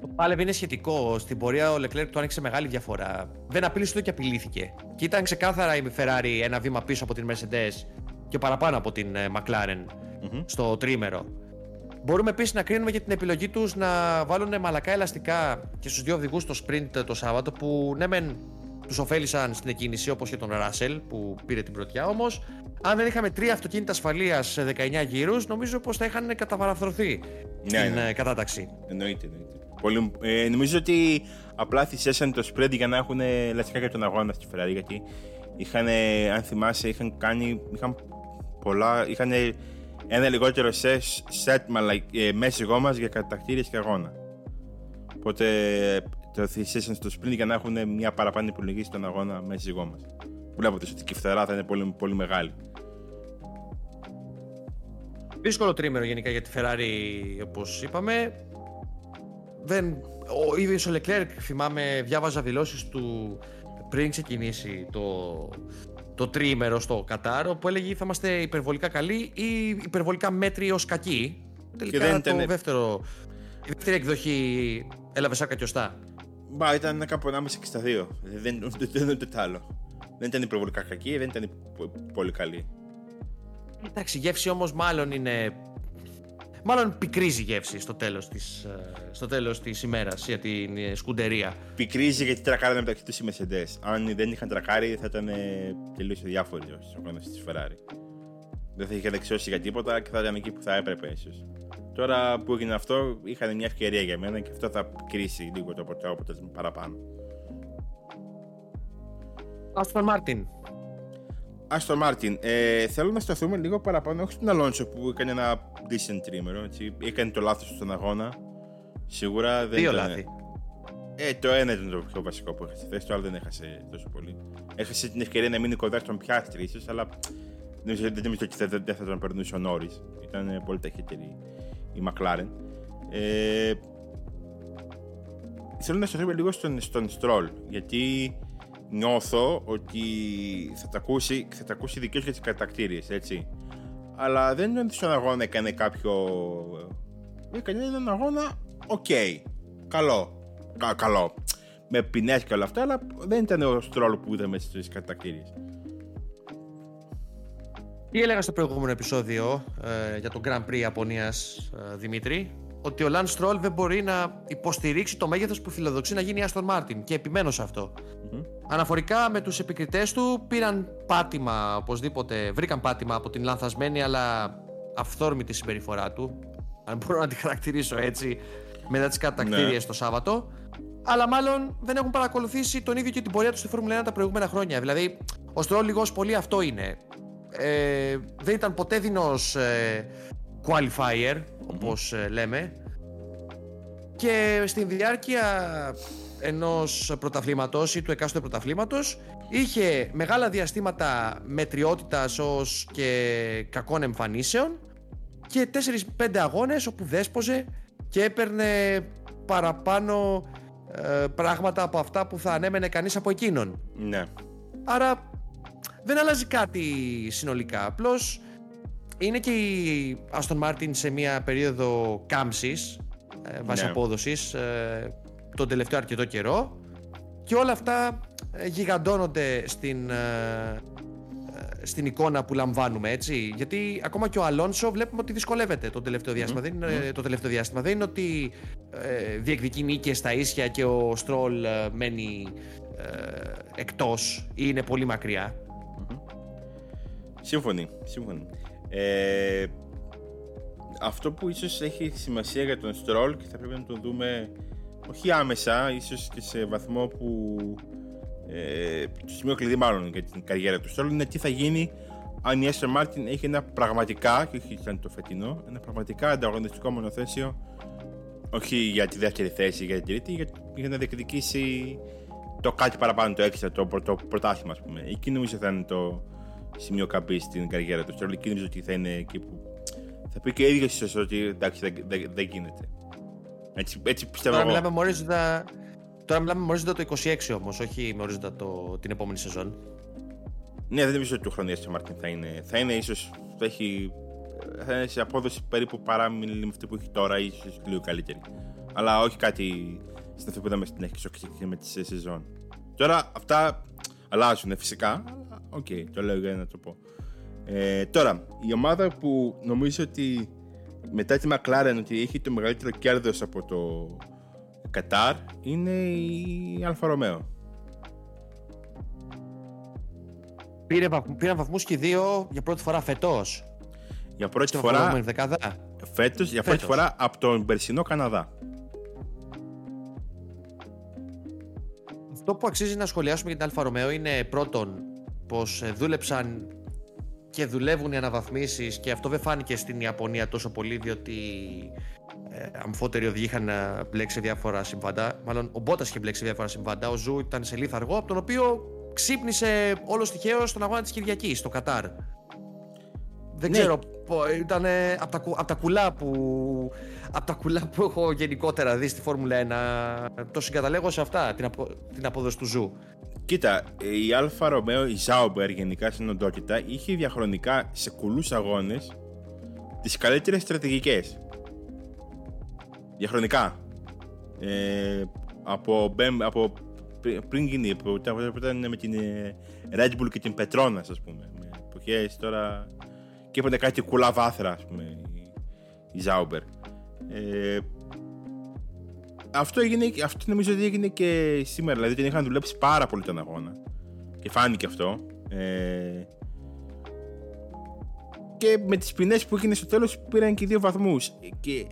Το πάλευ είναι σχετικό. Στην πορεία ο Leclerc του άνοιξε μεγάλη διαφορά. Δεν απειλήσε το και απειλήθηκε. Και ήταν ξεκάθαρα η Ferrari ένα βήμα πίσω από την Mercedes και παραπάνω από την ε, McLaren mm-hmm. στο τρίμερο. Μπορούμε επίσης να κρίνουμε για την επιλογή τους να βάλουν μαλακά ελαστικά και στους δύο οδηγούς στο sprint το Σάββατο που ναι, μεν τους ωφέλησαν στην εκκίνηση όπως και τον Ράσελ που πήρε την πρωτιά. Όμως, αν δεν είχαμε τρία αυτοκίνητα ασφαλείας σε 19 γύρους, νομίζω πως θα είχαν καταβαραθρωθεί ναι, στην ναι. Ε, κατάταξη. Εννοείται, εννοείται. Πολύ, ε, νομίζω ότι απλά θυσιάσαν το spread για να έχουν ελαστικά για τον αγώνα στη Ferrari γιατί είχαν, αν θυμάσαι, είχαν κάνει. Είχαν πολλά. Είχαν ένα λιγότερο set ε, μέση γόμα για κατακτήρες και αγώνα. Οπότε το θυσίασαν στο sprint για να έχουν μια παραπάνω επιλογή στον αγώνα μέση γόμα. Βλέποντα ότι η φθορά θα είναι πολύ, πολύ μεγάλη. Δύσκολο τρίμερο γενικά για τη Ferrari, όπως είπαμε. Δεν, ο ίδιο ο Leclerc, θυμάμαι, διάβαζα δηλώσεις του πριν ξεκινήσει το, το τριήμερο στο Κατάρ, όπου έλεγε θα είμαστε υπερβολικά καλοί ή υπερβολικά μέτροι ως κακοί. Τελικά δεν το ήταν... δεύτερο, η δεύτερη εκδοχή έλαβε σαν κακιωστά. Μπα, ήταν κάπου ανάμεσα και στα δύο. Δεν ήταν ούτε άλλο. Δεν ήταν υπερβολικά κακή, δεν ήταν πολύ καλή. Εντάξει, η γεύση όμως μάλλον είναι Μάλλον πικρίζει η γεύση στο τέλος της ε, στο τέλος της ημέρας για την ε, σκουντερία. Πικρίζει γιατί τρακάρανε μεταξύ τους οι Mercedes. Αν δεν είχαν τρακάρει, θα ήταν τελείως διάφοροι ο αγώνα της Ferrari. Δεν θα είχε δεξιώσει για τίποτα και θα ήταν εκεί που θα έπρεπε, ίσως. Τώρα που έγινε αυτό, είχαν μια ευκαιρία για μένα και αυτό θα πικρίσει λίγο το αποτέλεσμα παραπάνω. Aston Martin. Aston Martin. Ε, θέλω να σταθούμε λίγο παραπάνω, όχι στον Αλόνσο που έκανε ένα decent τρίμερο. Έτσι. Έκανε το λάθος στον αγώνα. Σίγουρα δεν Δύο ήταν... λάθη. Ε, το ένα ήταν το πιο βασικό που έχασε θέση, το άλλο δεν έχασε τόσο πολύ. Έχασε την ευκαιρία να μείνει κοντά στον Πιάστρι ίσως, αλλά δεν νομίζω ότι δεν θα τον περνούσε ο Νόρι. Ήταν πολύ ταχύτερη η McLaren. Ε, θέλω να σταθούμε λίγο στον, στον Stroll, γιατί νιώθω ότι θα τα ακούσει, θα τα ακούσει δικαίως για τις κατατακτήριες, έτσι αλλά δεν είναι ότι στον αγώνα έκανε κάποιο. Έκανε έναν αγώνα, OK. Okay. Καλό. Κα, καλό. Με ποινές και όλα αυτά, αλλά δεν ήταν ο Stroll που είδαμε στις κατατακτήριες. Τι έλεγα στο προηγούμενο επεισόδιο ε, για τον Grand Prix Ιαπωνίας ε, Δημήτρη; Ότι ο Lance Stroll δεν μπορεί να υποστηρίξει το μέγεθος που φιλοδοξεί να γίνει η Aston Martin και επιμένω σε αυτό. Mm-hmm. Αναφορικά με τους επικριτές του πήραν πάτημα οπωσδήποτε, βρήκαν πάτημα από την λανθασμένη αλλά αυθόρμητη συμπεριφορά του αν μπορώ να τη χαρακτηρίσω έτσι μετά τις κατακτήριες ναι. το Σάββατο αλλά μάλλον δεν έχουν παρακολουθήσει τον ίδιο και την πορεία τους στη Φόρμουλα 1 τα προηγούμενα χρόνια. Δηλαδή, ο Στρόλ λίγος πολύ αυτό είναι. Ε, δεν ήταν ποτέ δεινός ε, qualifier, όπως ε, λέμε. Και στην διάρκεια ενός πρωταθλήματος ή του εκάστοτε πρωταθλήματος είχε μεγάλα διαστήματα μετριότητας ως και κακών εμφανίσεων και 4-5 αγώνες όπου δέσποζε και έπαιρνε παραπάνω ε, πράγματα από αυτά που θα ανέμενε κανείς από εκείνον. Ναι. Άρα δεν αλλάζει κάτι συνολικά. Απλώς είναι και η Aston Martin σε μια περίοδο κάμψης ε, βάση ναι. απόδοσης ε, τον τελευταίο αρκετό καιρό. Και όλα αυτά ε, γιγαντώνονται στην, στην εικόνα που λαμβάνουμε έτσι. Γιατί ακόμα και ο Αλόνσο βλέπουμε ότι δυσκολεύεται το τελευταίο διάστημα, δεν είναι, το τελευταίο διάστημα. δεν είναι ότι ε, διεκδικεί νίκες στα ίσια και ο Στρόλ μένει ε, εκτός ή είναι πολύ μακριά. Σύμφωνοι, σύμφωνοι. Ε, αυτό που ίσως έχει σημασία για τον Στρόλ και θα πρέπει να τον δούμε όχι άμεσα, ίσως και σε βαθμό που ε, το σημείο κλειδί μάλλον για την καριέρα του Στρόλ είναι τι θα γίνει αν η Esther Martin έχει ένα πραγματικά, και όχι σαν το φετινό, ένα πραγματικά ανταγωνιστικό μονοθέσιο όχι για τη δεύτερη θέση για την τρίτη, για, για να διεκδικήσει το κάτι παραπάνω, το έξτρα, το, το πρωτάθλημα, ας πούμε. Εκεί νομίζω θα είναι το, σημείο καμπής στην καριέρα του. Τώρα νομίζω ότι θα είναι εκεί που θα πει και ο ίδιος ίσως ότι εντάξει δεν, δεν, γίνεται. Έτσι, έτσι πιστεύω Τώρα εγώ. μιλάμε με ορίζοντα, τώρα μιλάμε με ορίζοντα το 26 όμως, όχι με ορίζοντα το, την επόμενη σεζόν. Ναι, δεν νομίζω ότι του χρονιά ο Μάρτιν θα είναι. Θα είναι ίσως. Θα έχει. Θα είναι σε απόδοση περίπου εφάμιλλη με αυτή που έχει τώρα, ίσως λίγο καλύτερη. Αλλά όχι κάτι στην αυτό που είδαμε στην αρχή στο ξεκίνημα της σεζόν. Τώρα αυτά αλλάζουν φυσικά. Αλλά Οκ, το λέω για να το πω. Ε, τώρα, η ομάδα που νομίζω ότι μετά τη McLaren ότι έχει το μεγαλύτερο κέρδος από το Κατάρ είναι η Alfa Romeo. Πήρε, βαθ- πήραν βαθμούς και οι δύο για πρώτη φορά φέτος. Για πρώτη Στην φορά προηγούμενη δεκάδα. Φέτος, για πρώτη Φέτος. φορά από τον περσινό Καναδά. Αυτό που αξίζει να σχολιάσουμε για την Alfa Romeo είναι πρώτον πως ε, δούλεψαν και δουλεύουν οι αναβαθμίσεις και αυτό δεν φάνηκε στην Ιαπωνία τόσο πολύ διότι ε, αμφότεροι οδηγοί είχαν ε, μπλέξει σε διάφορα συμβάντα. Μάλλον ο Μπότας είχε μπλέξει σε διάφορα συμβάντα. Ο Ζου ήταν σε λίθαργο από τον οποίο ξύπνησε όλως τυχαίως στον αγώνα της Κυριακής στο Κατάρ. Δεν Ναι. ξέρω, ήταν από τα, κου- απ' τα κουλά που από τα κουλά που έχω γενικότερα δει στη Φόρμουλα 1 το συγκαταλέγω σε αυτά την, απο, την απόδοση του Ζου Κοίτα, η Alfa Romeo, η Sauber γενικά στην οντότητα, είχε διαχρονικά σε κουλούς αγώνες τις καλύτερες στρατηγικές. Διαχρονικά. Ε, από, Μπέμ- από πρι- πριν γίνει, από, όταν που ήταν με την ε, Red Bull και την Petronas, ας πούμε. Με εποχές τώρα... Και είπανε κάτι κουλά βάθρα, ας πούμε, η, η Ζάουμπερ. Ε, αυτό, έγινε, αυτό νομίζω ότι έγινε και σήμερα. Δηλαδή την είχαν δουλέψει πάρα πολύ τον αγώνα. Και φάνηκε αυτό. Ε, και με τις ποινές που έγινε στο τέλος πήραν και δύο βαθμούς. Και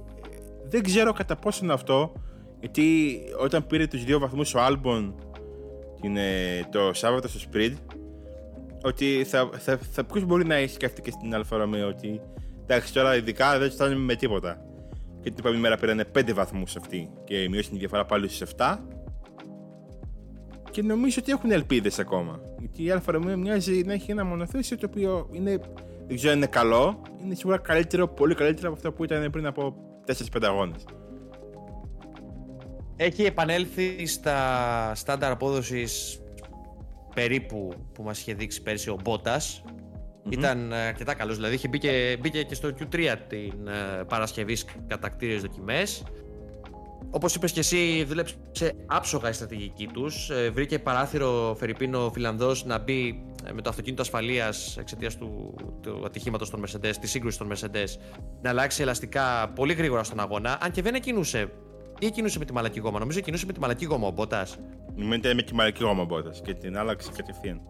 δεν ξέρω κατά πόσο είναι αυτό. Γιατί όταν πήρε τους δύο βαθμούς ο Άλμπον την, ε, το Σάββατο στο Sprint ότι θα, θα, θα, ποιος μπορεί να έχει σκεφτεί και στην Alfa Romeo ότι εντάξει τώρα ειδικά δεν φτάνουμε με τίποτα. Και την επόμενη μέρα πήρανε 5 βαθμούς αυτοί και μειώσαν τη διαφορά πάλι στους 7. Και νομίζω ότι έχουν ελπίδες ακόμα. Γιατί η Alfa Romeo μοιάζει να έχει ένα μονοθέσιο το οποίο είναι, δεν ξέρω αν είναι καλό, είναι σίγουρα καλύτερο, πολύ καλύτερο από αυτό που ήταν πριν από 4-5 αγώνες. έχει επανέλθει στα στάνταρ απόδοσης περίπου που μας είχε δείξει πέρσι ο μποτας Ήταν ε, αρκετά καλός, δηλαδή είχε μπήκε, μπήκε και στο Q3 την ε, Παρασκευή κατά κτίριες δοκιμές. Όπως είπες και εσύ, δούλεψε άψογα η στρατηγική τους. Ε, βρήκε παράθυρο Φερρυπίνο Φιλανδός να μπει ε, με το αυτοκίνητο ασφαλείας εξαιτίας του, του ατυχήματος των Mercedes, της σύγκρουσης των Mercedes, να αλλάξει ελαστικά πολύ γρήγορα στον αγώνα, αν και δεν εκκινούσε. Ή εκκινούσε με τη μαλακή γόμα. Νομίζω εκκινούσε με τη μαλακή γόμα ο Μπότας. Μέντε με τη μαλακή γόμα μπότας και την άλλαξε κατευθείαν.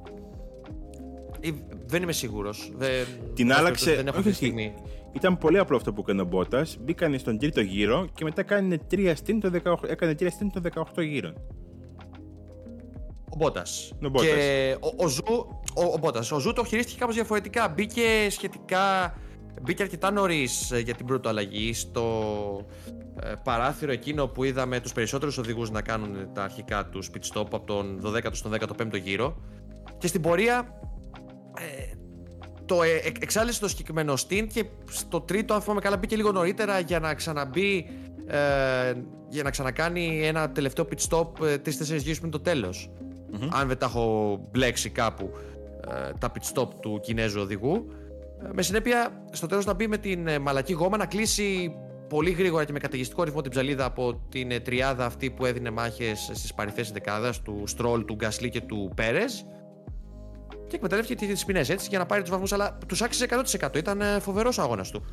Ή, δεν είμαι σίγουρος. Δεν, Την δεν- άλλαξε. Δεν έχω όχι, αυτή τη όχι. στιγμή. Ήταν πολύ απλό αυτό που έκανε ο Μπότας. Μπήκανε στον τρίτο γύρο και μετά έκανε τρία στήν το 18, έκανε τρία στήν το 18 γύρων. Ο Μπότας. Ο Μπότας. Και ο, ο Ζου, ο, ο Μπότας. Ο Ζου το χειρίστηκε κάπως διαφορετικά. Μπήκε σχετικά. Μπήκε αρκετά νωρίς για την πρώτη αλλαγή στο ε, παράθυρο εκείνο που είδαμε τους περισσότερους οδηγούς να κάνουν τα αρχικά τους pit stop από τον 12ο στον 15ο γύρο. Και στην πορεία ε, το ε, ε, εξάντλησε το συγκεκριμένο stint και στο τρίτο, αν θυμάμαι καλά, μπήκε λίγο νωρίτερα για να ξαναμπεί, ε, για να ξανακάνει ένα τελευταίο pit stop ε, τρεις-τέσσερις γύρους πριν το τελος Αν δεν τα έχω μπλέξει κάπου ε, τα pit stop του Κινέζου οδηγού. Ε, με συνέπεια, στο τέλος να μπει με την ε, μαλακή γόμα, να κλείσει πολύ γρήγορα και με καταιγιστικό ρυθμό την ψαλίδα από την ε, τριάδα αυτή που έδινε μάχες στις παρυθές δεκάδας του Στρόλ, του Γκασλί και του Πέρες και εκμεταλλεύτηκε τις ποινές έτσι για να πάρει τους βαθμούς. Αλλά τους άξιζε 100%. Ήταν φοβερός ο αγώνας του.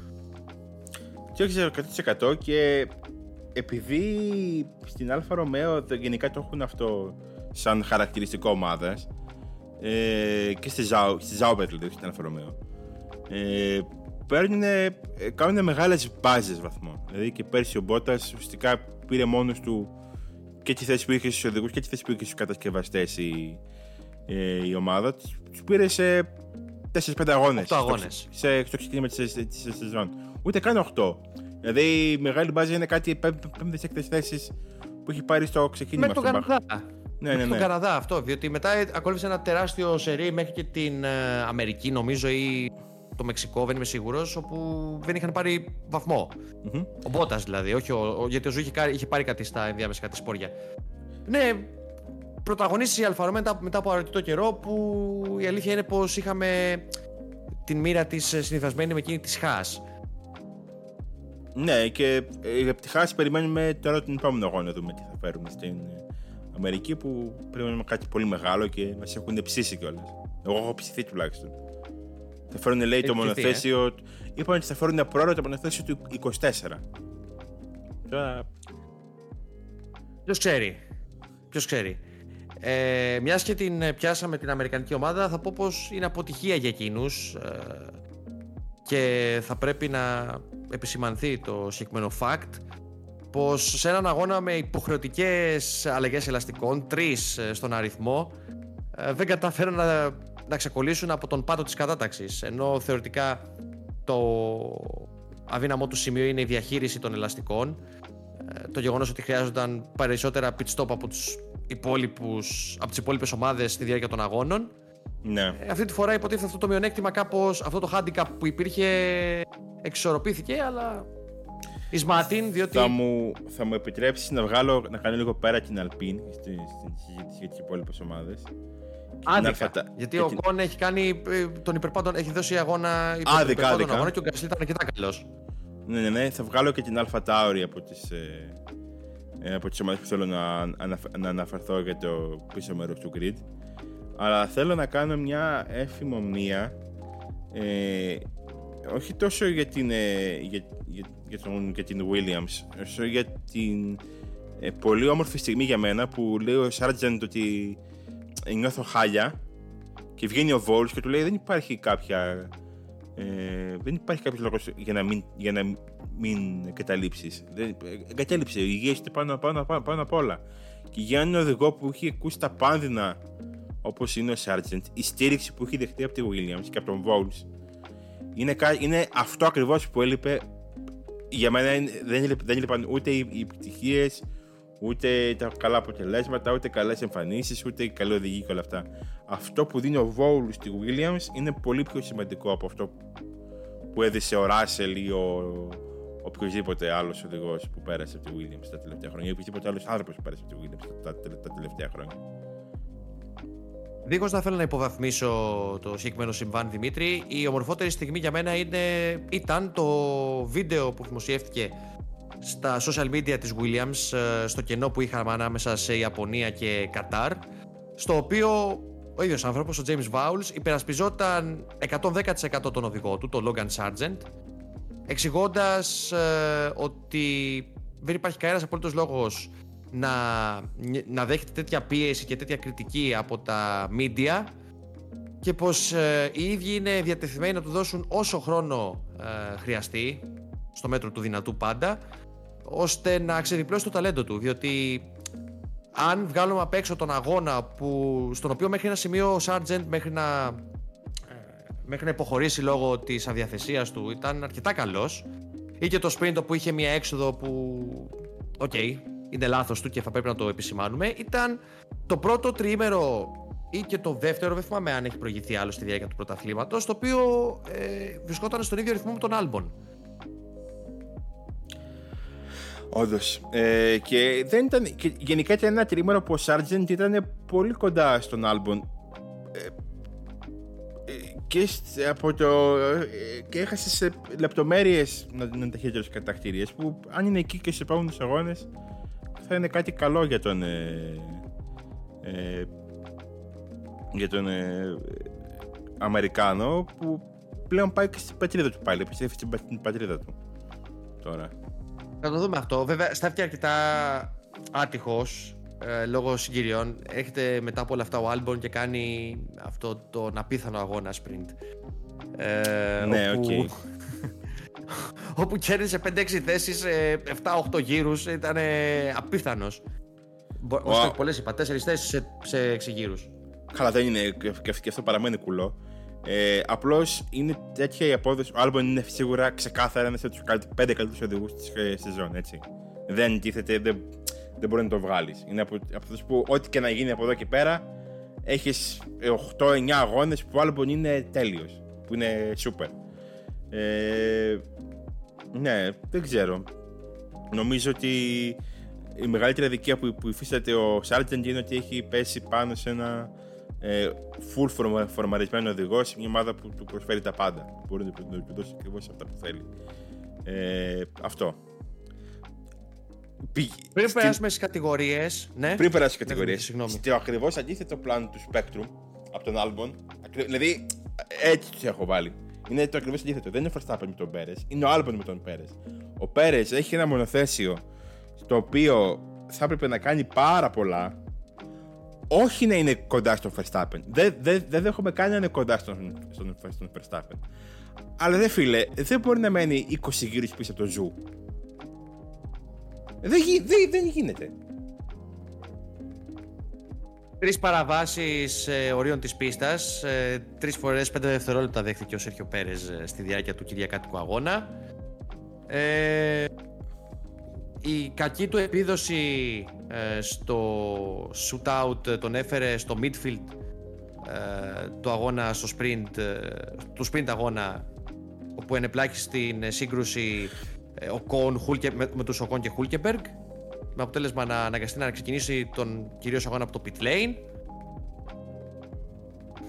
Και όχι 100% και επειδή στην Alfa Romeo το- γενικά το έχουν αυτό σαν χαρακτηριστικό ομάδα ε, και στη, Ζάου, στη Sauber δηλαδή, όχι στην Alfa Romeo ε, παίρνουν, ε, κάνουν μεγάλες μπάζες βαθμών. Δηλαδή και πέρσι ο Μπότας ουσιαστικά πήρε μόνος του και τη θέση που είχε στους οδηγούς και τη θέση που είχε στους κατασκευαστές η, ε, η ομάδα. Τους τους πήρε σε 4-5 αγώνες. Οκτώ αγώνες. Στο, σε, στο ξεκίνημα της, της, της σεζόν. Ούτε καν 8. Δηλαδή η μεγάλη μπάζα είναι κάτι 5-6 θέσεις που έχει πάρει στο ξεκίνημα. Με τον στον Μπαχ. Καναδά. Ναι, με ναι, τον ναι. Καναδά αυτό. Διότι μετά ε, ακολούθησε ένα τεράστιο σερί μέχρι και την ε, Αμερική, νομίζω, ή το Μεξικό, δεν είμαι σίγουρος, όπου δεν είχαν πάρει βαθμό. Μμμ. Ο Μπότας δηλαδή, όχι ο, ο- γιατί ο Ζου είχε, κά- είχε πάρει κάτι στα ενδιάμεσα κάτι σπόρια. Ναι, πρωταγωνίστησε η Alfa Romeo μετά, μετά από αρκετό καιρό που η αλήθεια είναι πως είχαμε την μοίρα της συνυφασμένη με εκείνη της Haas. Ναι, και ε, από τη Haas περιμένουμε τώρα τον επόμενο αγώνα να δούμε τι θα φέρουμε στην ε, Αμερική που περιμένουμε κάτι πολύ μεγάλο και μας έχουν ψήσει κιόλας. Εγώ έχω ψηθεί τουλάχιστον. Θα φέρουν λέει Έχει το ψηθεί, μονοθέσιο. Είπαν ότι θα φέρουν πρόωρο το μονοθέσιο του 24. Τώρα. Ποιος ξέρει. Ποιος ξέρει. Ε, Μιας και την ε, πιάσαμε την Αμερικανική ομάδα, θα πω πως είναι αποτυχία για εκείνους και θα πρέπει να επισημανθεί το συγκεκριμένο fact πως σε έναν αγώνα με υποχρεωτικές αλλαγές ελαστικών, τρεις ε, στον αριθμό, ε, δεν καταφέρουν να, να ξεκολλήσουν από τον πάτο της κατάταξης. Ενώ θεωρητικά το αδύναμό του σημείο είναι η διαχείριση των ελαστικών. Ε, το γεγονός ότι χρειάζονταν περισσότερα pit stop από, τους υπόλοιπους, από τις υπόλοιπες ομάδες στη διάρκεια των αγώνων. Ναι. Ε, αυτή τη φορά υποτίθεται αυτό το μειονέκτημα κάπως, αυτό το handicap που υπήρχε εξορροπήθηκε, αλλά εις μάτιν, διότι... Θα μου, θα μου επιτρέψεις να βγάλω, να κάνω λίγο πέρα την Αλπίν στην, στην συζήτηση για τι υπόλοιπες ομάδες. Άδικα. Γιατί ο Κον έχει κάνει ε, τον υπερπάντων, έχει δώσει αγώνα υπέρ των Άδικα, υπερπάντων άδικα. αγώνα και ο Γκασλί ήταν αρκετά καλός. Ναι, ναι, ναι, θα βγάλω και την Αλφα Τάουρι από τις, ε, ε, από τις ομάδες που θέλω να, αναφ- να αναφερθώ για το πίσω μέρος του grid. Αλλά θέλω να κάνω μια εφημομνία ε, όχι τόσο για την, ε, για, για, για, τον, για την Williams, όσο για την ε, πολύ όμορφη στιγμή για μένα που λέει ο Sargent ότι ε, νιώθω χάλια και βγαίνει ο Vols και του λέει δεν υπάρχει κάποια ε, δεν υπάρχει κάποιος λόγος για να μην, για να μην εγκαταλείψεις. Εγκατέλειψε. Η υγεία σου πάνω, πάνω, πάνω, πάνω απ' όλα. Και για έναν οδηγό που έχει ακούσει τα πάνδυνα όπως είναι ο Sargent, η στήριξη που έχει δεχτεί από τη Williams και από τον Vols είναι, κα- είναι αυτό ακριβώς που έλειπε. Για μένα είναι- δεν, έλειπε- δεν έλειπαν ούτε οι, οι επιτυχίες, ούτε τα καλά αποτελέσματα, ούτε καλές εμφανίσεις, ούτε οι καλοί οδηγοί και όλα αυτά. Αυτό που δίνει ο Vowl στη Williams είναι πολύ πιο σημαντικό από αυτό που έδισε ο Ράσελ ή ο οποιοδήποτε άλλος οδηγός που πέρασε από τη Williams τα τελευταία χρόνια ή οποιοδήποτε άλλος άνθρωπος που πέρασε από τη Williams τα, τα, τα τελευταία χρόνια. Δίχως να θέλω να υποβαθμίσω το συγκεκριμένο συμβάν Δημήτρη, η ομορφότερη στιγμή για μένα είναι, ήταν το βίντεο που δημοσιεύτηκε στα social media της Williams ε, στο κενό που είχαμε ανάμεσα σε Ιαπωνία και Κατάρ στο οποίο ο ίδιος άνθρωπος, ο James Vowles, υπερασπιζόταν 110% τον οδηγό του, τον Logan Sargent εξηγώντας ε, ότι δεν υπάρχει κανένας απολύτως λόγος να, να δέχεται τέτοια πίεση και τέτοια κριτική από τα media και πως ε, οι ίδιοι είναι διατεθειμένοι να του δώσουν όσο χρόνο ε, χρειαστεί στο μέτρο του δυνατού πάντα ώστε να ξεδιπλώσει το ταλέντο του. Διότι αν βγάλουμε απ' έξω τον αγώνα που, στον οποίο μέχρι ένα σημείο ο Sargent μέχρι να, ε, μέχρι να υποχωρήσει λόγω της αδιαθεσίας του ήταν αρκετά καλός ή και το sprint που είχε μια έξοδο που οκ, είναι λάθος του και θα πρέπει να το επισημάνουμε ήταν το πρώτο τριήμερο ή και το δεύτερο, δεν θυμάμαι αν έχει προηγηθεί άλλο στη διάρκεια του πρωταθλήματος το οποίο ε, βρισκόταν στον ίδιο ρυθμό με τον Άλμπον Όντως. Ε, και, δεν ήταν, και γενικά ήταν ένα τρίμερο που ο Sargent ήταν πολύ κοντά στον Άλμπον. Ε, ε, και, σ- από το, ε, και έχασε σε λεπτομέρειες να είναι ταχύτερος κατακτήριες που αν είναι εκεί και σε επόμενους αγώνες θα είναι κάτι καλό για τον ε, ε, για τον ε, Αμερικάνο που πλέον πάει και στην πατρίδα του πάλι επιστρέφει στην πα- στην πατρίδα του τώρα Να το δούμε αυτό. Βέβαια, στάθηκε αρκετά άτυχος ε, λόγω συγκυριών. Έρχεται μετά από όλα αυτά ο Άλμπον και κάνει αυτό τον απίθανο αγώνα sprint. Ε, Ναι, όπου, οκ. *laughs* όπου κέρδισε 5-6 θέσεις σε 7-8 γύρους. Ήταν απίθανος. Wow. Wow. Πολλές είπα, 4 θέσεις σε, σε 6 γύρους. Καλά, δεν είναι. Και και αυτό παραμένει κουλό. Ε, Απλώς είναι τέτοια η απόδοση. Ο Άλμπον είναι σίγουρα ξεκάθαρα ένας από τους πέντε καλύτερους οδηγούς της ε, σεζόν. Έτσι. Δεν τίθεται, δεν, δεν μπορεί να το βγάλεις. Είναι από, από αυτούς που ό,τι και να γίνει από εδώ και πέρα έχεις 8-9 αγώνες που ο Άλμπον είναι τέλειος. Που είναι super. Ε, ναι, δεν ξέρω. Νομίζω ότι η μεγαλύτερη αδικία που, που υφίσταται ο Σάρτζεντ είναι ότι έχει πέσει πάνω σε ένα ε, full φορμαρισμένο οδηγό σε μια ομάδα που του προσφέρει τα πάντα. Μπορεί να του δώσει ακριβώς αυτά που θέλει. Ε, αυτό. Πριν Στην... περάσουμε στις κατηγορίες. Ναι. Πριν περάσουμε στις κατηγορίες. Στο ακριβώς αντίθετο πλάνο του Spectrum από τον Albon. Δηλαδή, έτσι τους έχω βάλει. Είναι το ακριβώς αντίθετο. Δεν είναι ο Verstappen με τον Πέρε, είναι ο Albon με τον Πέρε. Ο Πέρε έχει ένα μονοθέσιο το οποίο θα έπρεπε να κάνει πάρα πολλά. Όχι να είναι κοντά στον Verstappen. Δεν δε, δε δέχομαι καν να είναι κοντά στον, στον, στον Verstappen. Αλλά δεν φίλε, δεν μπορεί να μένει 20 γύρους πίσω από το ζου. Δεν, δεν, δεν γίνεται. Τρεις παραβάσεις ε, ορίων της πίστας. Ε, Τρεις φορές 5 δευτερόλεπτα δέχτηκε ο Σέρχιο Πέρες ε, στη διάρκεια του Κυριακάτικου αγώνα. Ε, η κακή του επίδοση ε, στο shootout τον έφερε στο midfield ε, του αγώνα στο sprint, ε, του sprint αγώνα όπου ενεπλάκη στην σύγκρουση ο Κον, με, με τους Οκόν και Χούλκεμπεργκ με αποτέλεσμα να αναγκαστεί να ξεκινήσει τον κυρίως αγώνα από το pit lane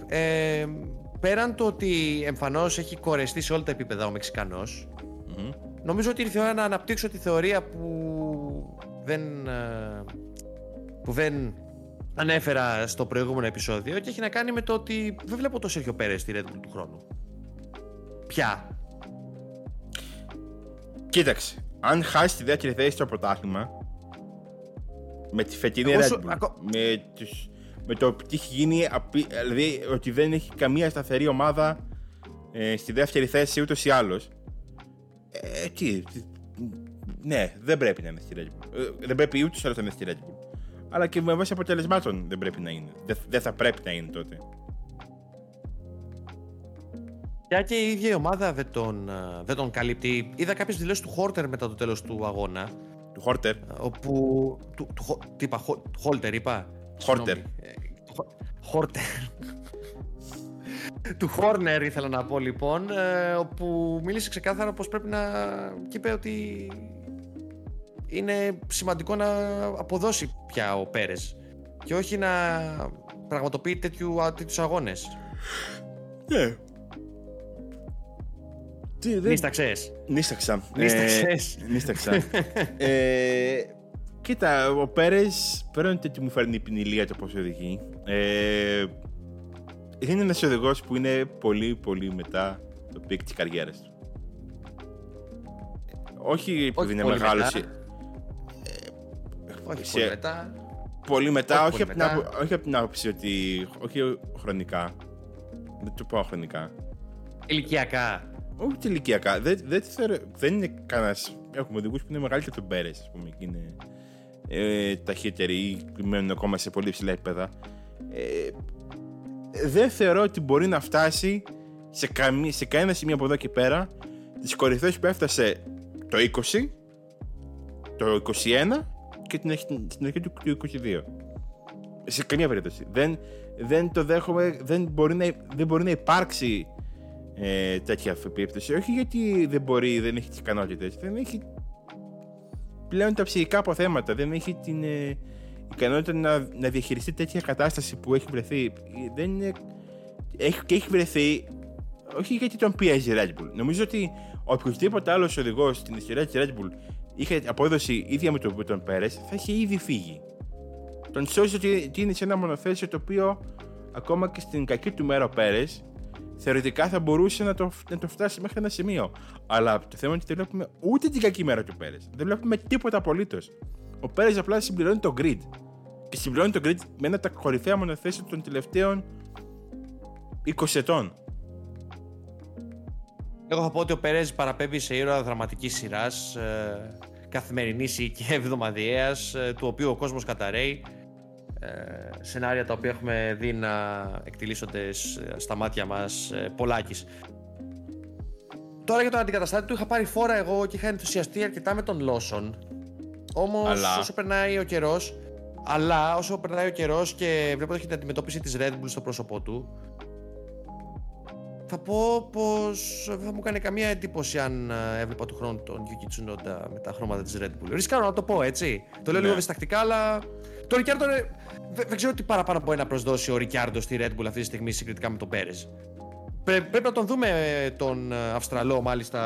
ε, πέραν το ότι εμφανώς έχει κορεστεί σε όλα τα επίπεδα ο μεξικανος νομίζω ότι ήρθε η ώρα να αναπτύξω τη θεωρία που δεν, ε, που δεν ανέφερα στο προηγούμενο επεισόδιο και έχει να κάνει με το ότι δεν βλέπω το Σέρχιο Πέρες στη Red Bull του χρόνου. Ποια. Κοίταξε, αν χάσεις τη δεύτερη θέση στο πρωτάθλημα με τη φετινή Red Bull, με, τους, με το τι έχει γίνει, δηλαδή ότι δεν έχει καμία σταθερή ομάδα ε, στη δεύτερη θέση ούτως ή άλλως. Ε, τι, ναι, δεν πρέπει να είναι στη Red Bull. Ε, δεν πρέπει ούτε άλλο να είναι στη Red Bull. Αλλά και με βάση αποτελεσμάτων δεν πρέπει να είναι. Δεν, δεν θα πρέπει να είναι τότε. Για και η ίδια η ομάδα δεν τον, ε, δεν τον καλύπτει. Είδα κάποιες δηλώσεις του Χόρτερ μετά το τέλος του αγώνα. Του Χόρτερ. Όπου. Του, του, τι είπα, Χόλτερ είπα; Χόρτερ. Χόρτερ. του Χόρνερ ήθελα να πω λοιπόν, ε, όπου μίλησε ξεκάθαρα πως πρέπει να... και είπε ότι είναι σημαντικό να αποδώσει πια ο Πέρες και όχι να πραγματοποιεί τέτοιου, τέτοιους αγώνες. Ναι. Τι, δεν... Νίσταξες. Νίσταξα. Νίσταξες. Ε, νύσταξα. *laughs* ε, κοίτα, ο Πέρες πέραν ότι μου φέρνει η υπνηλία το πώς οδηγεί. Ε, είναι ένας οδηγός που είναι πολύ πολύ μετά το peak της καριέρας του. Όχι επειδή είναι μεγάλος. Ε, όχι πολύ μετά. Πολύ μετά, όχι, από, μετά. Την, όχι από την άποψη ότι. Όχι χρονικά. Δεν το πω χρονικά. Ηλικιακά. Όχι ηλικιακά. Δεν, δεν, θεωρώ, δεν είναι κανένα. Έχουμε οδηγούς που είναι μεγαλύτεροι από τον Πέρε, ας πούμε, και είναι ε, ταχύτεροι ή μένουν ακόμα σε πολύ ψηλά επίπεδα. Ε, δεν θεωρώ ότι μπορεί να φτάσει σε, καμί, σε κανένα σημείο από εδώ και πέρα τι κορυφέ που έφτασε το 20, το 21 και την, στην αρχή του, 22. Σε καμία περίπτωση. Δεν, δεν το δέχομαι, δεν μπορεί να, δεν μπορεί να υπάρξει ε, τέτοια περίπτωση. Όχι γιατί δεν μπορεί, δεν έχει τι ικανότητε. Δεν έχει πλέον τα ψυχικά αποθέματα. Δεν έχει την, ε, ικανότητα να, να διαχειριστεί τέτοια κατάσταση που έχει βρεθεί. Δεν είναι... Έχει, και έχει βρεθεί όχι γιατί τον πιέζει η Red Bull. Νομίζω ότι οποιοδήποτε άλλος οδηγός στην ιστορία της Red Bull είχε απόδοση ίδια με τον, τον Πέρες, θα είχε ήδη φύγει. Τον σώζει ότι, είναι σε ένα μονοθέσιο το οποίο ακόμα και στην κακή του μέρα ο Πέρες θεωρητικά θα μπορούσε να το, να το φτάσει μέχρι ένα σημείο. Αλλά το θέμα είναι ότι δεν βλέπουμε ούτε την κακή μέρα του Πέρες. Δεν βλέπουμε τίποτα απολύτως. Ο Πέρες απλά συμπληρώνει το grid και συμπληρώνει το grid με ένα από τα κορυφαία μονοθέσια των τελευταίων 20 ετών. Εγώ θα πω ότι ο Περέζ παραπέμπει σε ήρωα δραματικής σειράς, ε, καθημερινής ή και εβδομαδιαίας, ε, του οποίου ο κόσμος καταραίει. Ε, σενάρια τα οποία έχουμε δει να εκτιλήσονται στα μάτια μας ε, πολλάκις. Τώρα για τον αντικαταστάτη του είχα πάρει φόρα εγώ και είχα ενθουσιαστεί αρκετά με τον Λόσον. Όμως όσο περνάει ο καιρός, αλλά όσο περνάει ο καιρός και βλέπω την αντιμετώπιση της Red Bull στο πρόσωπό του, θα πω πως δεν θα μου κάνει καμία εντύπωση αν ε, έβλεπα του χρόνου τον Yuki Tsunoda με τα χρώματα της Red Bull. Ρισκάρω να το πω έτσι. Το λέω Ναι. λίγο διστακτικά, αλλά το Ricciardo είναι... δεν, δεν ξέρω τι παραπάνω μπορεί να προσδώσει ο Ricciardo στη Red Bull αυτή τη στιγμή συγκριτικά με τον Πέρες. Πρέ, πρέπει να τον δούμε ε, τον ε, Αυστραλό, μάλιστα.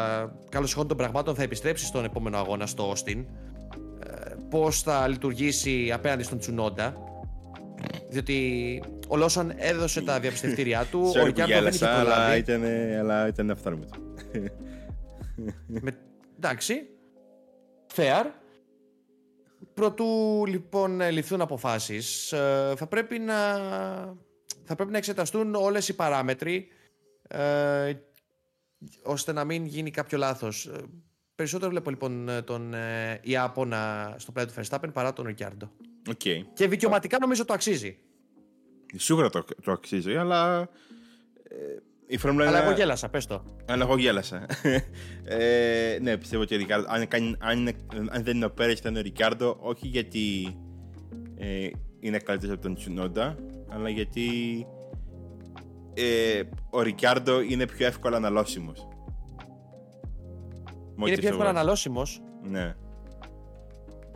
Καλώς ηχών των πραγμάτων θα επιστρέψει στον επόμενο αγώνα στο Austin. Ε, Πώς θα λειτουργήσει απέναντι στον Τσουνόντα. Διότι ο Λόσον έδωσε τα διαπιστευτήριά του. *laughs* ο Sorry που Ricciardo δεν είχε γέλασα, αλλά προλάβει. ήταν, αλλά ήταν αυθόρμητο. Με... Εντάξει. Fair. Προτού λοιπόν ε, ληφθούν αποφάσεις, ε, θα πρέπει να, θα πρέπει να εξεταστούν όλες οι παράμετροι ε, ώστε να μην γίνει κάποιο λάθος. Ε, Περισσότερο βλέπω λοιπόν ε, τον ε, Ιάπωνα στο πλάι του Verstappen παρά τον Ρικιάρντο. Οκ. Και δικαιωματικά νομίζω το αξίζει. Σίγουρα το, το αξίζει, αλλά. Ε, η Φόρμουλα Αλλά είναι- εγώ γέλασα, πες το. Αλλά εγώ γέλασα. *laughs* ε, ναι, πιστεύω ότι ο Ρικάρντο, αν, κάνει- αν, είναι- αν δεν είναι ο Πέρες, ήταν ο Ρικάρντο, όχι γιατί ε, είναι καλύτερος από τον Τσουνόντα, αλλά γιατί ε, ο Ρικάρντο είναι πιο εύκολα αναλώσιμος. Με ό,τι Είναι πιο εύκολα φεύγω. αναλώσιμος. Ναι,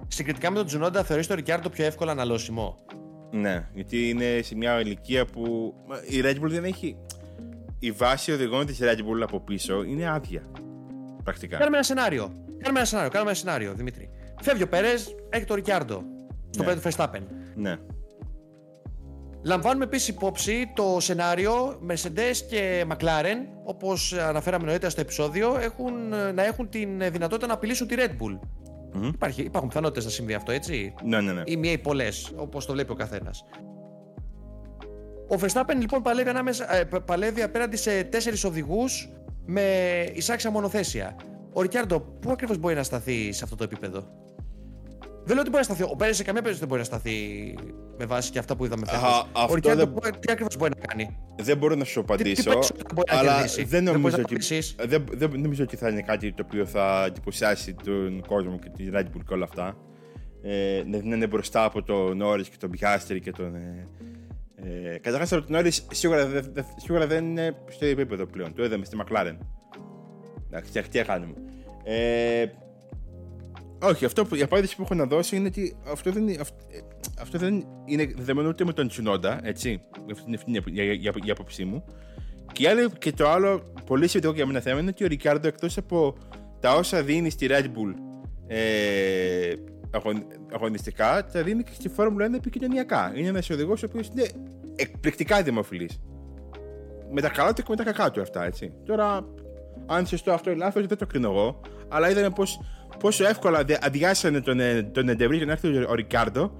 Συγκριτικά με τον Τζουνόντα θεωρείς τον Ρικιάρντο πιο εύκολα αναλώσιμο; ναι, γιατί είναι σε μια ηλικία που μα, η Red Bull δεν έχει... Η βάση οδηγών της Red Bull από πίσω είναι άδεια. Πρακτικά. Κάνουμε ένα σενάριο. Κάνουμε ένα σενάριο, κάνουμε ένα σενάριο, Δημήτρη. Φεύγει ο Πέρες, έχει τον Ρικιάρντο. Στο Ναι. πέντε του Verstappen. Ναι. Λαμβάνουμε επίσης υπόψη το σενάριο Mercedes και McLaren, όπως αναφέραμε νωρίτερα στο επεισόδιο, έχουν, να έχουν την δυνατότητα να απειλήσουν τη Red Bull. Μμμ. Υπάρχει, υπάρχουν πιθανότητες να συμβεί αυτό, έτσι; Ναι, ναι, ναι. Ή μία ή πολλές, όπως το βλέπει ο καθένας. Ο Verstappen λοιπόν παλεύει, ανάμεσα, ε, πα- παλεύει απέναντι σε τέσσερις οδηγούς με εισάξια μονοθέσια. Ο Ρικιάρντο, πού ακριβώς μπορεί να σταθεί σε αυτό το επίπεδο; Δεν λέω ότι μπορεί να σταθεί. Ο Πέρες σε καμία περίπτωση δεν μπορεί να σταθεί με βάση και αυτά που είδαμε Α, φέτος. αυτό Ο Ρικιάρντο, δεν- πού- τι ακριβώς μπορεί να κάνει; Δεν μπορώ να σου Τι, τι απαντήσω, περισσότερο μπορεί να αλλά κερδίσει; δεν μπορείς νομίζω, να ότι, απαντήσεις. δεν, δεν νομίζω ότι θα είναι κάτι το οποίο θα εντυπωσιάσει τον κόσμο και τη Red Bull και όλα αυτά. Ε, να να είναι μπροστά από τον Norris και τον Piastri και τον... Ε, ε, Καταρχάς από τον Norris σίγουρα, δεν- δεν- σίγουρα δεν είναι στο ίδιο επίπεδο πλέον. Το είδαμε στη McLaren. Εντάξει, τι- τι έκαναμε. Ε, όχι, αυτό που, η απάντηση που έχω να δώσω είναι ότι αυτό δεν, είναι- αυ- ε, αυτό δεν είναι δεδομένο ούτε με τον Τσουνόντα, έτσι. Αυτή είναι αυτή είναι η- η- η- η άποψή μου. Και, η άλλη- και το άλλο πολύ σημαντικό για μένα θέμα είναι ότι ο Ρικάρντο εκτός από τα όσα δίνει στη Red Bull ε, αγων, αγωνιστικά, τα δίνει και στη Φόρμουλα 1 επικοινωνιακά. Είναι ένας οδηγός ο οποίος είναι εκπληκτικά δημοφιλής. Με τα καλά του και με τα κακά του αυτά, έτσι. Τώρα, αν σωστό αυτό ή λάθος, δεν το κρίνω εγώ. Αλλά είδαμε πώς, πόσο εύκολα δε- αδειάσανε τον, ε, τον Εντεβρή για να έρθει ο, ο Ρικάρντο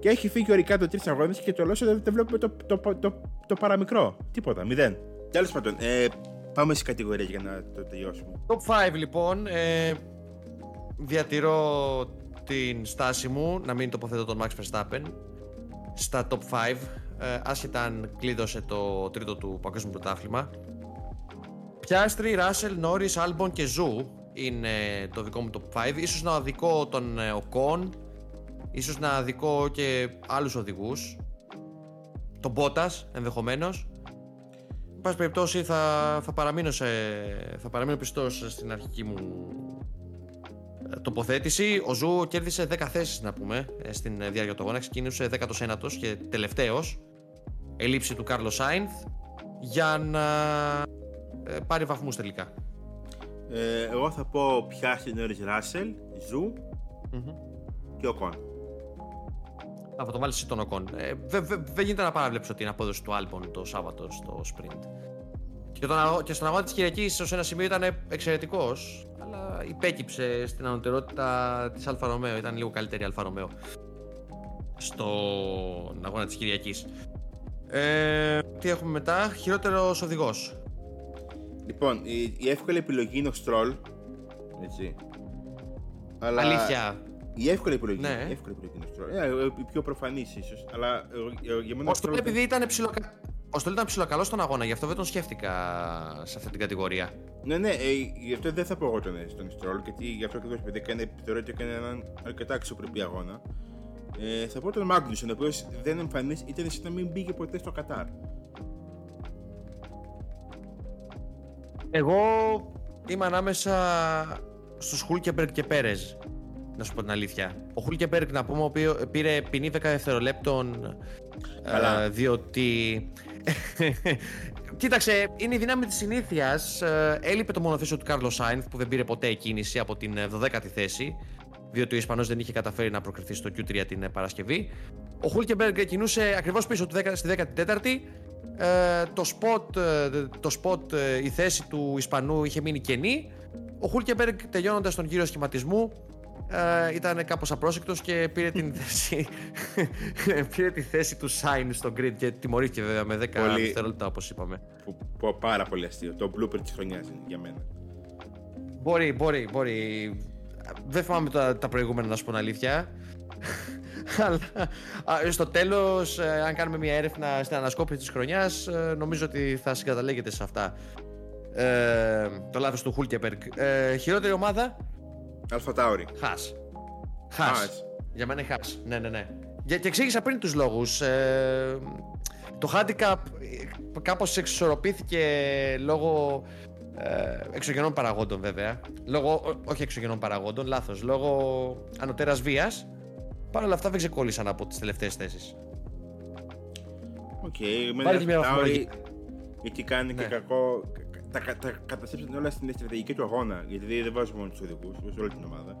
και έχει φύγει ο Ρικάρντο τρεις αγώνες και το Λόσο δεν, δεν βλέπουμε το, το, το, το, το παραμικρό. Τίποτα, μηδέν. Τέλος πάντων, ε, πάμε στι κατηγορίε για να το τελειώσουμε. Top 5 λοιπόν. Ε, διατηρώ την στάση μου να μην τοποθετώ τον Max Verstappen στα top 5. Ε, άσχετα αν κλείδωσε το τρίτο του παγκόσμιο πρωτάθλημα. Πιάστρι, Ράσελ, Νόρις, Άλμπον και Ζου είναι το δικό μου top 5. Ίσως να αδικώ τον ε, Οκόν. Ίσως να αδικώ και άλλους οδηγούς. Τον Μπότας ενδεχομένως. Εν πάση περιπτώσει θα, θα, παραμείνω σε, θα παραμείνω πιστός στην αρχική μου ε, τοποθέτηση. Ο Ζου κέρδισε 10 θέσεις να πούμε ε, στην ε, διάρκεια του αγώνα. Ξεκίνησε 19ος και τελευταίος. Ελλείψει του Κάρλος Σάινθ για να ε, πάρει βαθμούς τελικά. Ε, εγώ θα πω Πιάστρι, Νόρις Ράσελ, Ζου και Οκόν. Α, θα το βάλεις εσύ τον Οκόν. Ε, δεν δε, δεν γίνεται να παραβλέψω την απόδοση του Άλμπον το Σάββατο στο sprint. Και, τον, αγώ- και στον αγώνα της Κυριακής ως ένα σημείο ήταν εξαιρετικός, αλλά υπέκυψε στην ανωτερότητα της Alfa Romeo. Ήταν λίγο καλύτερη η Alfa Romeo στον αγώνα της Κυριακής. Ε, τι έχουμε μετά, χειρότερος οδηγός. Λοιπόν, η, η εύκολη επιλογή είναι ο Στρολ. Έτσι. Αλλά Αλήθεια. Η εύκολη επιλογή. Ναι. Η εύκολη επιλογή είναι ο Στρολ. Ε, ε, η πιο προφανής ίσως. Αλλά ε, ε, για μένα Ο ο Στρολ Stroll- επειδή ήταν ψιλοκα... Ο Στρολ ήταν ψιλοκαλός στον αγώνα, γι' αυτό δεν τον σκέφτηκα σε αυτή την κατηγορία. Ναι, ναι, ε, γι' αυτό δεν θα πω εγώ τον, στον Στρόλ, γιατί γι' αυτό ακριβώ επειδή έκανε, θεωρώ ότι έκανε έναν αρκετά αξιοπρεπή αγώνα. Ε, θα πω τον Μάγνουσον, ο οποίος δεν εμφανίστηκε, ήταν σαν να μην πήγε ποτέ στο Κατάρ. Εγώ είμαι ανάμεσα στους Χούλκεμπεργκ και Πέρεζ. Να σου πω την αλήθεια. Ο Χούλκεμπεργκ, να πούμε, ο οποίος πήρε ποινή 10 δευτερολέπτων. Καλά. ε, διότι. *laughs* Κοίταξε, είναι η δύναμη της συνήθειας. έλειπε το μονοθέσιο του Κάρλος Σάινθ που δεν πήρε ποτέ κίνηση από την ε, 12η θέση. Διότι ο Ισπανός δεν είχε καταφέρει να προκριθεί στο Q3 την ε, Παρασκευή. Ο Χούλκεμπεργκ κινούσε ακριβώς πίσω του 10 στη 14η. Ε, το spot, ε, το spot, ε, η θέση του Ισπανού είχε μείνει κενή. Ο Χούλκεμπεργκ τελειώνοντας τον γύρο σχηματισμού ε, ήταν κάπως απρόσεκτος και πήρε την *laughs* θέση, *laughs* πήρε τη θέση του Σάιν στο grid και τιμωρήθηκε βέβαια με 10 Πολύ- δευτερόλεπτα όπως είπαμε. Που, που, πάρα πολύ αστείο. Το blooper της χρονιάς είναι για μένα. Μπορεί, μπορεί, μπορεί. Δεν θυμάμαι τα, τα προηγούμενα να σου πω την αλήθεια. *laughs* Αλλά α, στο τέλος, αν κάνουμε μια έρευνα στην ανασκόπηση της χρονιάς, νομίζω ότι θα συγκαταλέγεται σε αυτά. Ε, το λάθος του Χούλκεμπεργκ. Ε, χειρότερη ομάδα, AlphaTauri. Χα. Χα. Haas. Για μένα είναι Χα. Ναι, ναι, ναι. Για, και εξήγησα πριν τους λόγους. Ε, το handicap ε, κάπως εξισορροπήθηκε λόγω ε, εξωγενών παραγόντων βέβαια. Λόγω, ό- όχι εξωγενών παραγόντων, λάθος. Λόγω ανωτέρας βίας. Παρ' όλα αυτά δεν ξεκόλλησαν από τις τελευταίες θέσεις. Οκ, με Πάρε και μια AlphaTauri. βαθμολογία. Γιατί κάνει και Ναι. κακό. Τα, τα, τα καταστρέψαν όλα στην στρατηγική του αγώνα. Γιατί δεν βάζουν μόνο τους οδηγούς, βάζουν όλη την ομάδα.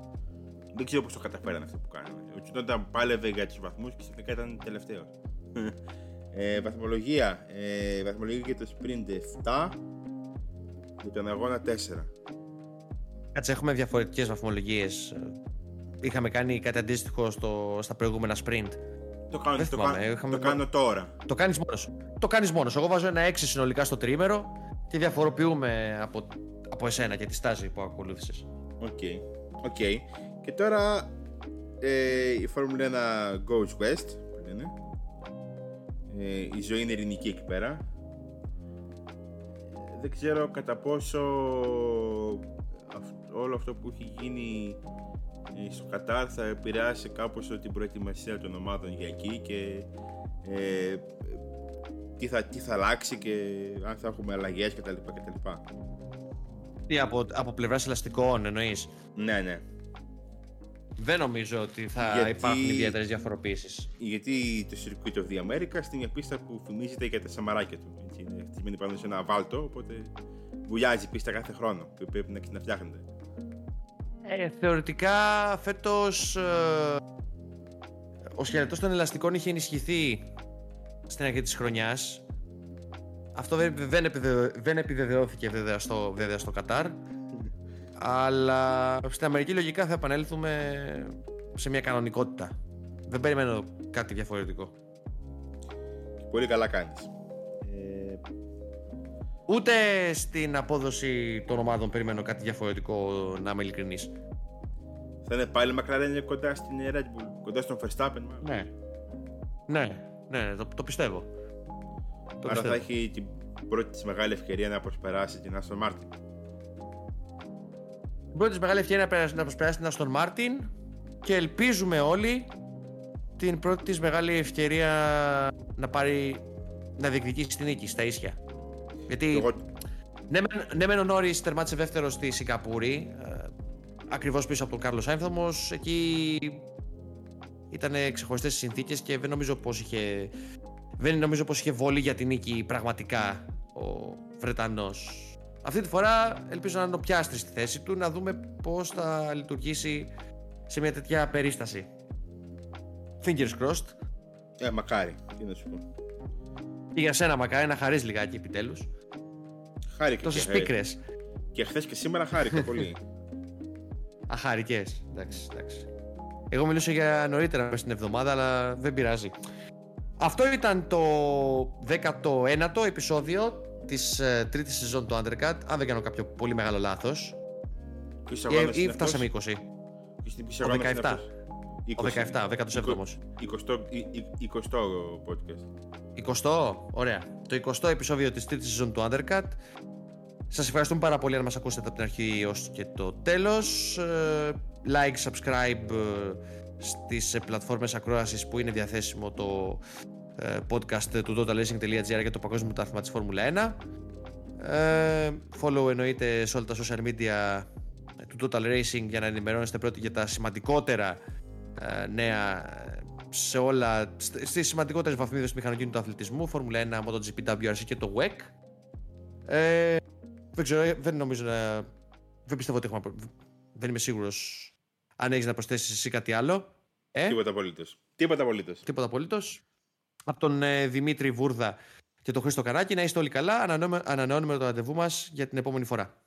Δεν ξέρω πώς το καταφέραν αυτό που κάνανε. Ο Τσουνόντα πάλευε για τους βαθμούς και ξαφνικά ήταν τελευταίο. ε, βαθμολογία. Ε, βαθμολογία για το sprint 7. Για τον αγώνα 4. Κάτσε, έχουμε διαφορετικές βαθμολογίες. Είχαμε κάνει κάτι αντίστοιχο στο, στα προηγούμενα sprint. Το κάνω, Δεν το, θυμάμαι, κάνω- είχαμε το βα- κάνω τώρα. Το κάνεις μόνος σου. Το κάνεις μόνος σου. Εγώ βάζω ένα 6 συνολικά στο τρίμερο και διαφοροποιούμαι από, από εσένα και τη στάση που ακολούθησες. Οκ. Οκ. Και τώρα ε, η Φόρμουλα 1 goes west. Που λένε. Ε, η ζωή είναι ειρηνική εκεί πέρα. Ε, δεν ξέρω κατά πόσο αυ- όλο αυτό που έχει γίνει ε, στο Κατάρ θα επηρεάσει κάπως την προετοιμασία των ομάδων για εκεί και ε, τι, θα, τι θα αλλάξει και αν θα έχουμε αλλαγές κτλ. κτλ. Τι από, από πλευράς ελαστικών εννοείς; Ναι, ναι. Δεν νομίζω ότι θα Γιατί- υπάρχουν ιδιαίτερες διαφοροποιήσεις. Γιατί το Circuit of the Americas είναι μια πίστα που φημίζεται για τα σαμαράκια του. Έτσι, είναι χτισμένη πάνω σε ένα βάλτο, οπότε βουλιάζει η πίστα κάθε χρόνο που πρέπει να, να φτιάχνεται. Ε, θεωρητικά φέτος ε, ο σκελετός των ελαστικών είχε ενισχυθεί στην αρχή της χρονιάς. Αυτό δεν, δεν, επιβεβαι- δεν επιβεβαιώθηκε βέβαια στο, βέβαια στο Κατάρ. Αλλά στην Αμερική λογικά θα επανέλθουμε σε μια κανονικότητα. Δεν περιμένω κάτι διαφορετικό. Και πολύ καλά κάνεις. Ε, Ούτε στην απόδοση των ομάδων περιμένω κάτι διαφορετικό, να είμαι ειλικρινής. θα είναι πάλι McLaren κοντά στην Red Bull, κοντά στον Verstappen. μάλλον. Ναι. Ναι, ναι, το, το πιστεύω. Το Άρα θα πιστεύω. έχει την πρώτη της μεγάλη ευκαιρία να προσπεράσει την Aston Martin. Η πρώτη της μεγάλη ευκαιρία να περάσει- να προσπεράσει την Aston Martin και ελπίζουμε όλοι την πρώτη της μεγάλη ευκαιρία να πάρει να διεκδικήσει την νίκη στα ίσια. Γιατί Εγώ, ναι, μεν- ναι μεν ο Νόρις τερμάτισε δεύτερος στη Σιγκαπούρη ε, ακριβώς πίσω από τον Κάρλος Σάινθ όμως εκεί ήταν ξεχωριστές οι συνθήκες και δεν νομίζω πως είχε δεν νομίζω πως είχε βόλει για την νίκη πραγματικά ο Βρετανός αυτή τη φορά ελπίζω να είναι ο πιάστρης στη θέση του να δούμε πως θα λειτουργήσει σε μια τέτοια περίσταση Fingers crossed ε, μακάρι, τι να σου πω. και για σένα μακάρι να χαρείς λιγάκι επιτέλους Χάρηκα τόσες και, πίκρες και χθες και σήμερα χάρηκα πολύ. *laughs* Αχάρικε. Εντάξει, εντάξει. Εγώ μιλούσα για νωρίτερα μέσα στην εβδομάδα, αλλά δεν πειράζει. Αυτό ήταν το 19ο επεισόδιο της ε, τρίτης σεζόν του Undercut, αν δεν κάνω κάποιο πολύ μεγάλο λάθος. Ποιος Ή, αγώνας ή είναι φτάσαμε 20. αυτός; Ποιος- ποιος Ο αγώνας είναι 17. αυτός; Ο 17, ο 17ος. 20, 20 podcast. 20, ωραία. Το 20ο επεισόδιο της τρίτης σεζόν του Undercut. Σας ευχαριστούμε πάρα πολύ αν μας ακούσετε από την αρχή ως και το τέλος. Ε, Like, subscribe ε, στις ε, πλατφόρμες ακρόασης που είναι διαθέσιμο το ε, podcast του totalracing.gr για το παγκόσμιο πρωτάθλημα της Φόρμουλα 1. Ε, follow εννοείται σε όλα τα social media του Total Racing για να ενημερώνεστε πρώτοι για τα σημαντικότερα ε, νέα σε όλα, στις σημαντικότερες βαθμίδες του μηχανοκίνητου του αθλητισμού, Φόρμουλα 1, MotoGP, WRC και το WEC. Ε, δεν ξέρω, δεν νομίζω να... Δεν πιστεύω ότι έχουμε... Δεν είμαι σίγουρος αν έχεις να προσθέσεις εσύ κάτι άλλο. Ε; Τίποτα απολύτως. Τίποτα απολύτως. Τίποτα απολύτως. Από τον ε, Δημήτρη Βούρδα και τον Χρήστο Καράκη να είστε όλοι καλά. Ανανεώνουμε, ανανεώνουμε το ραντεβού μας για την επόμενη φορά.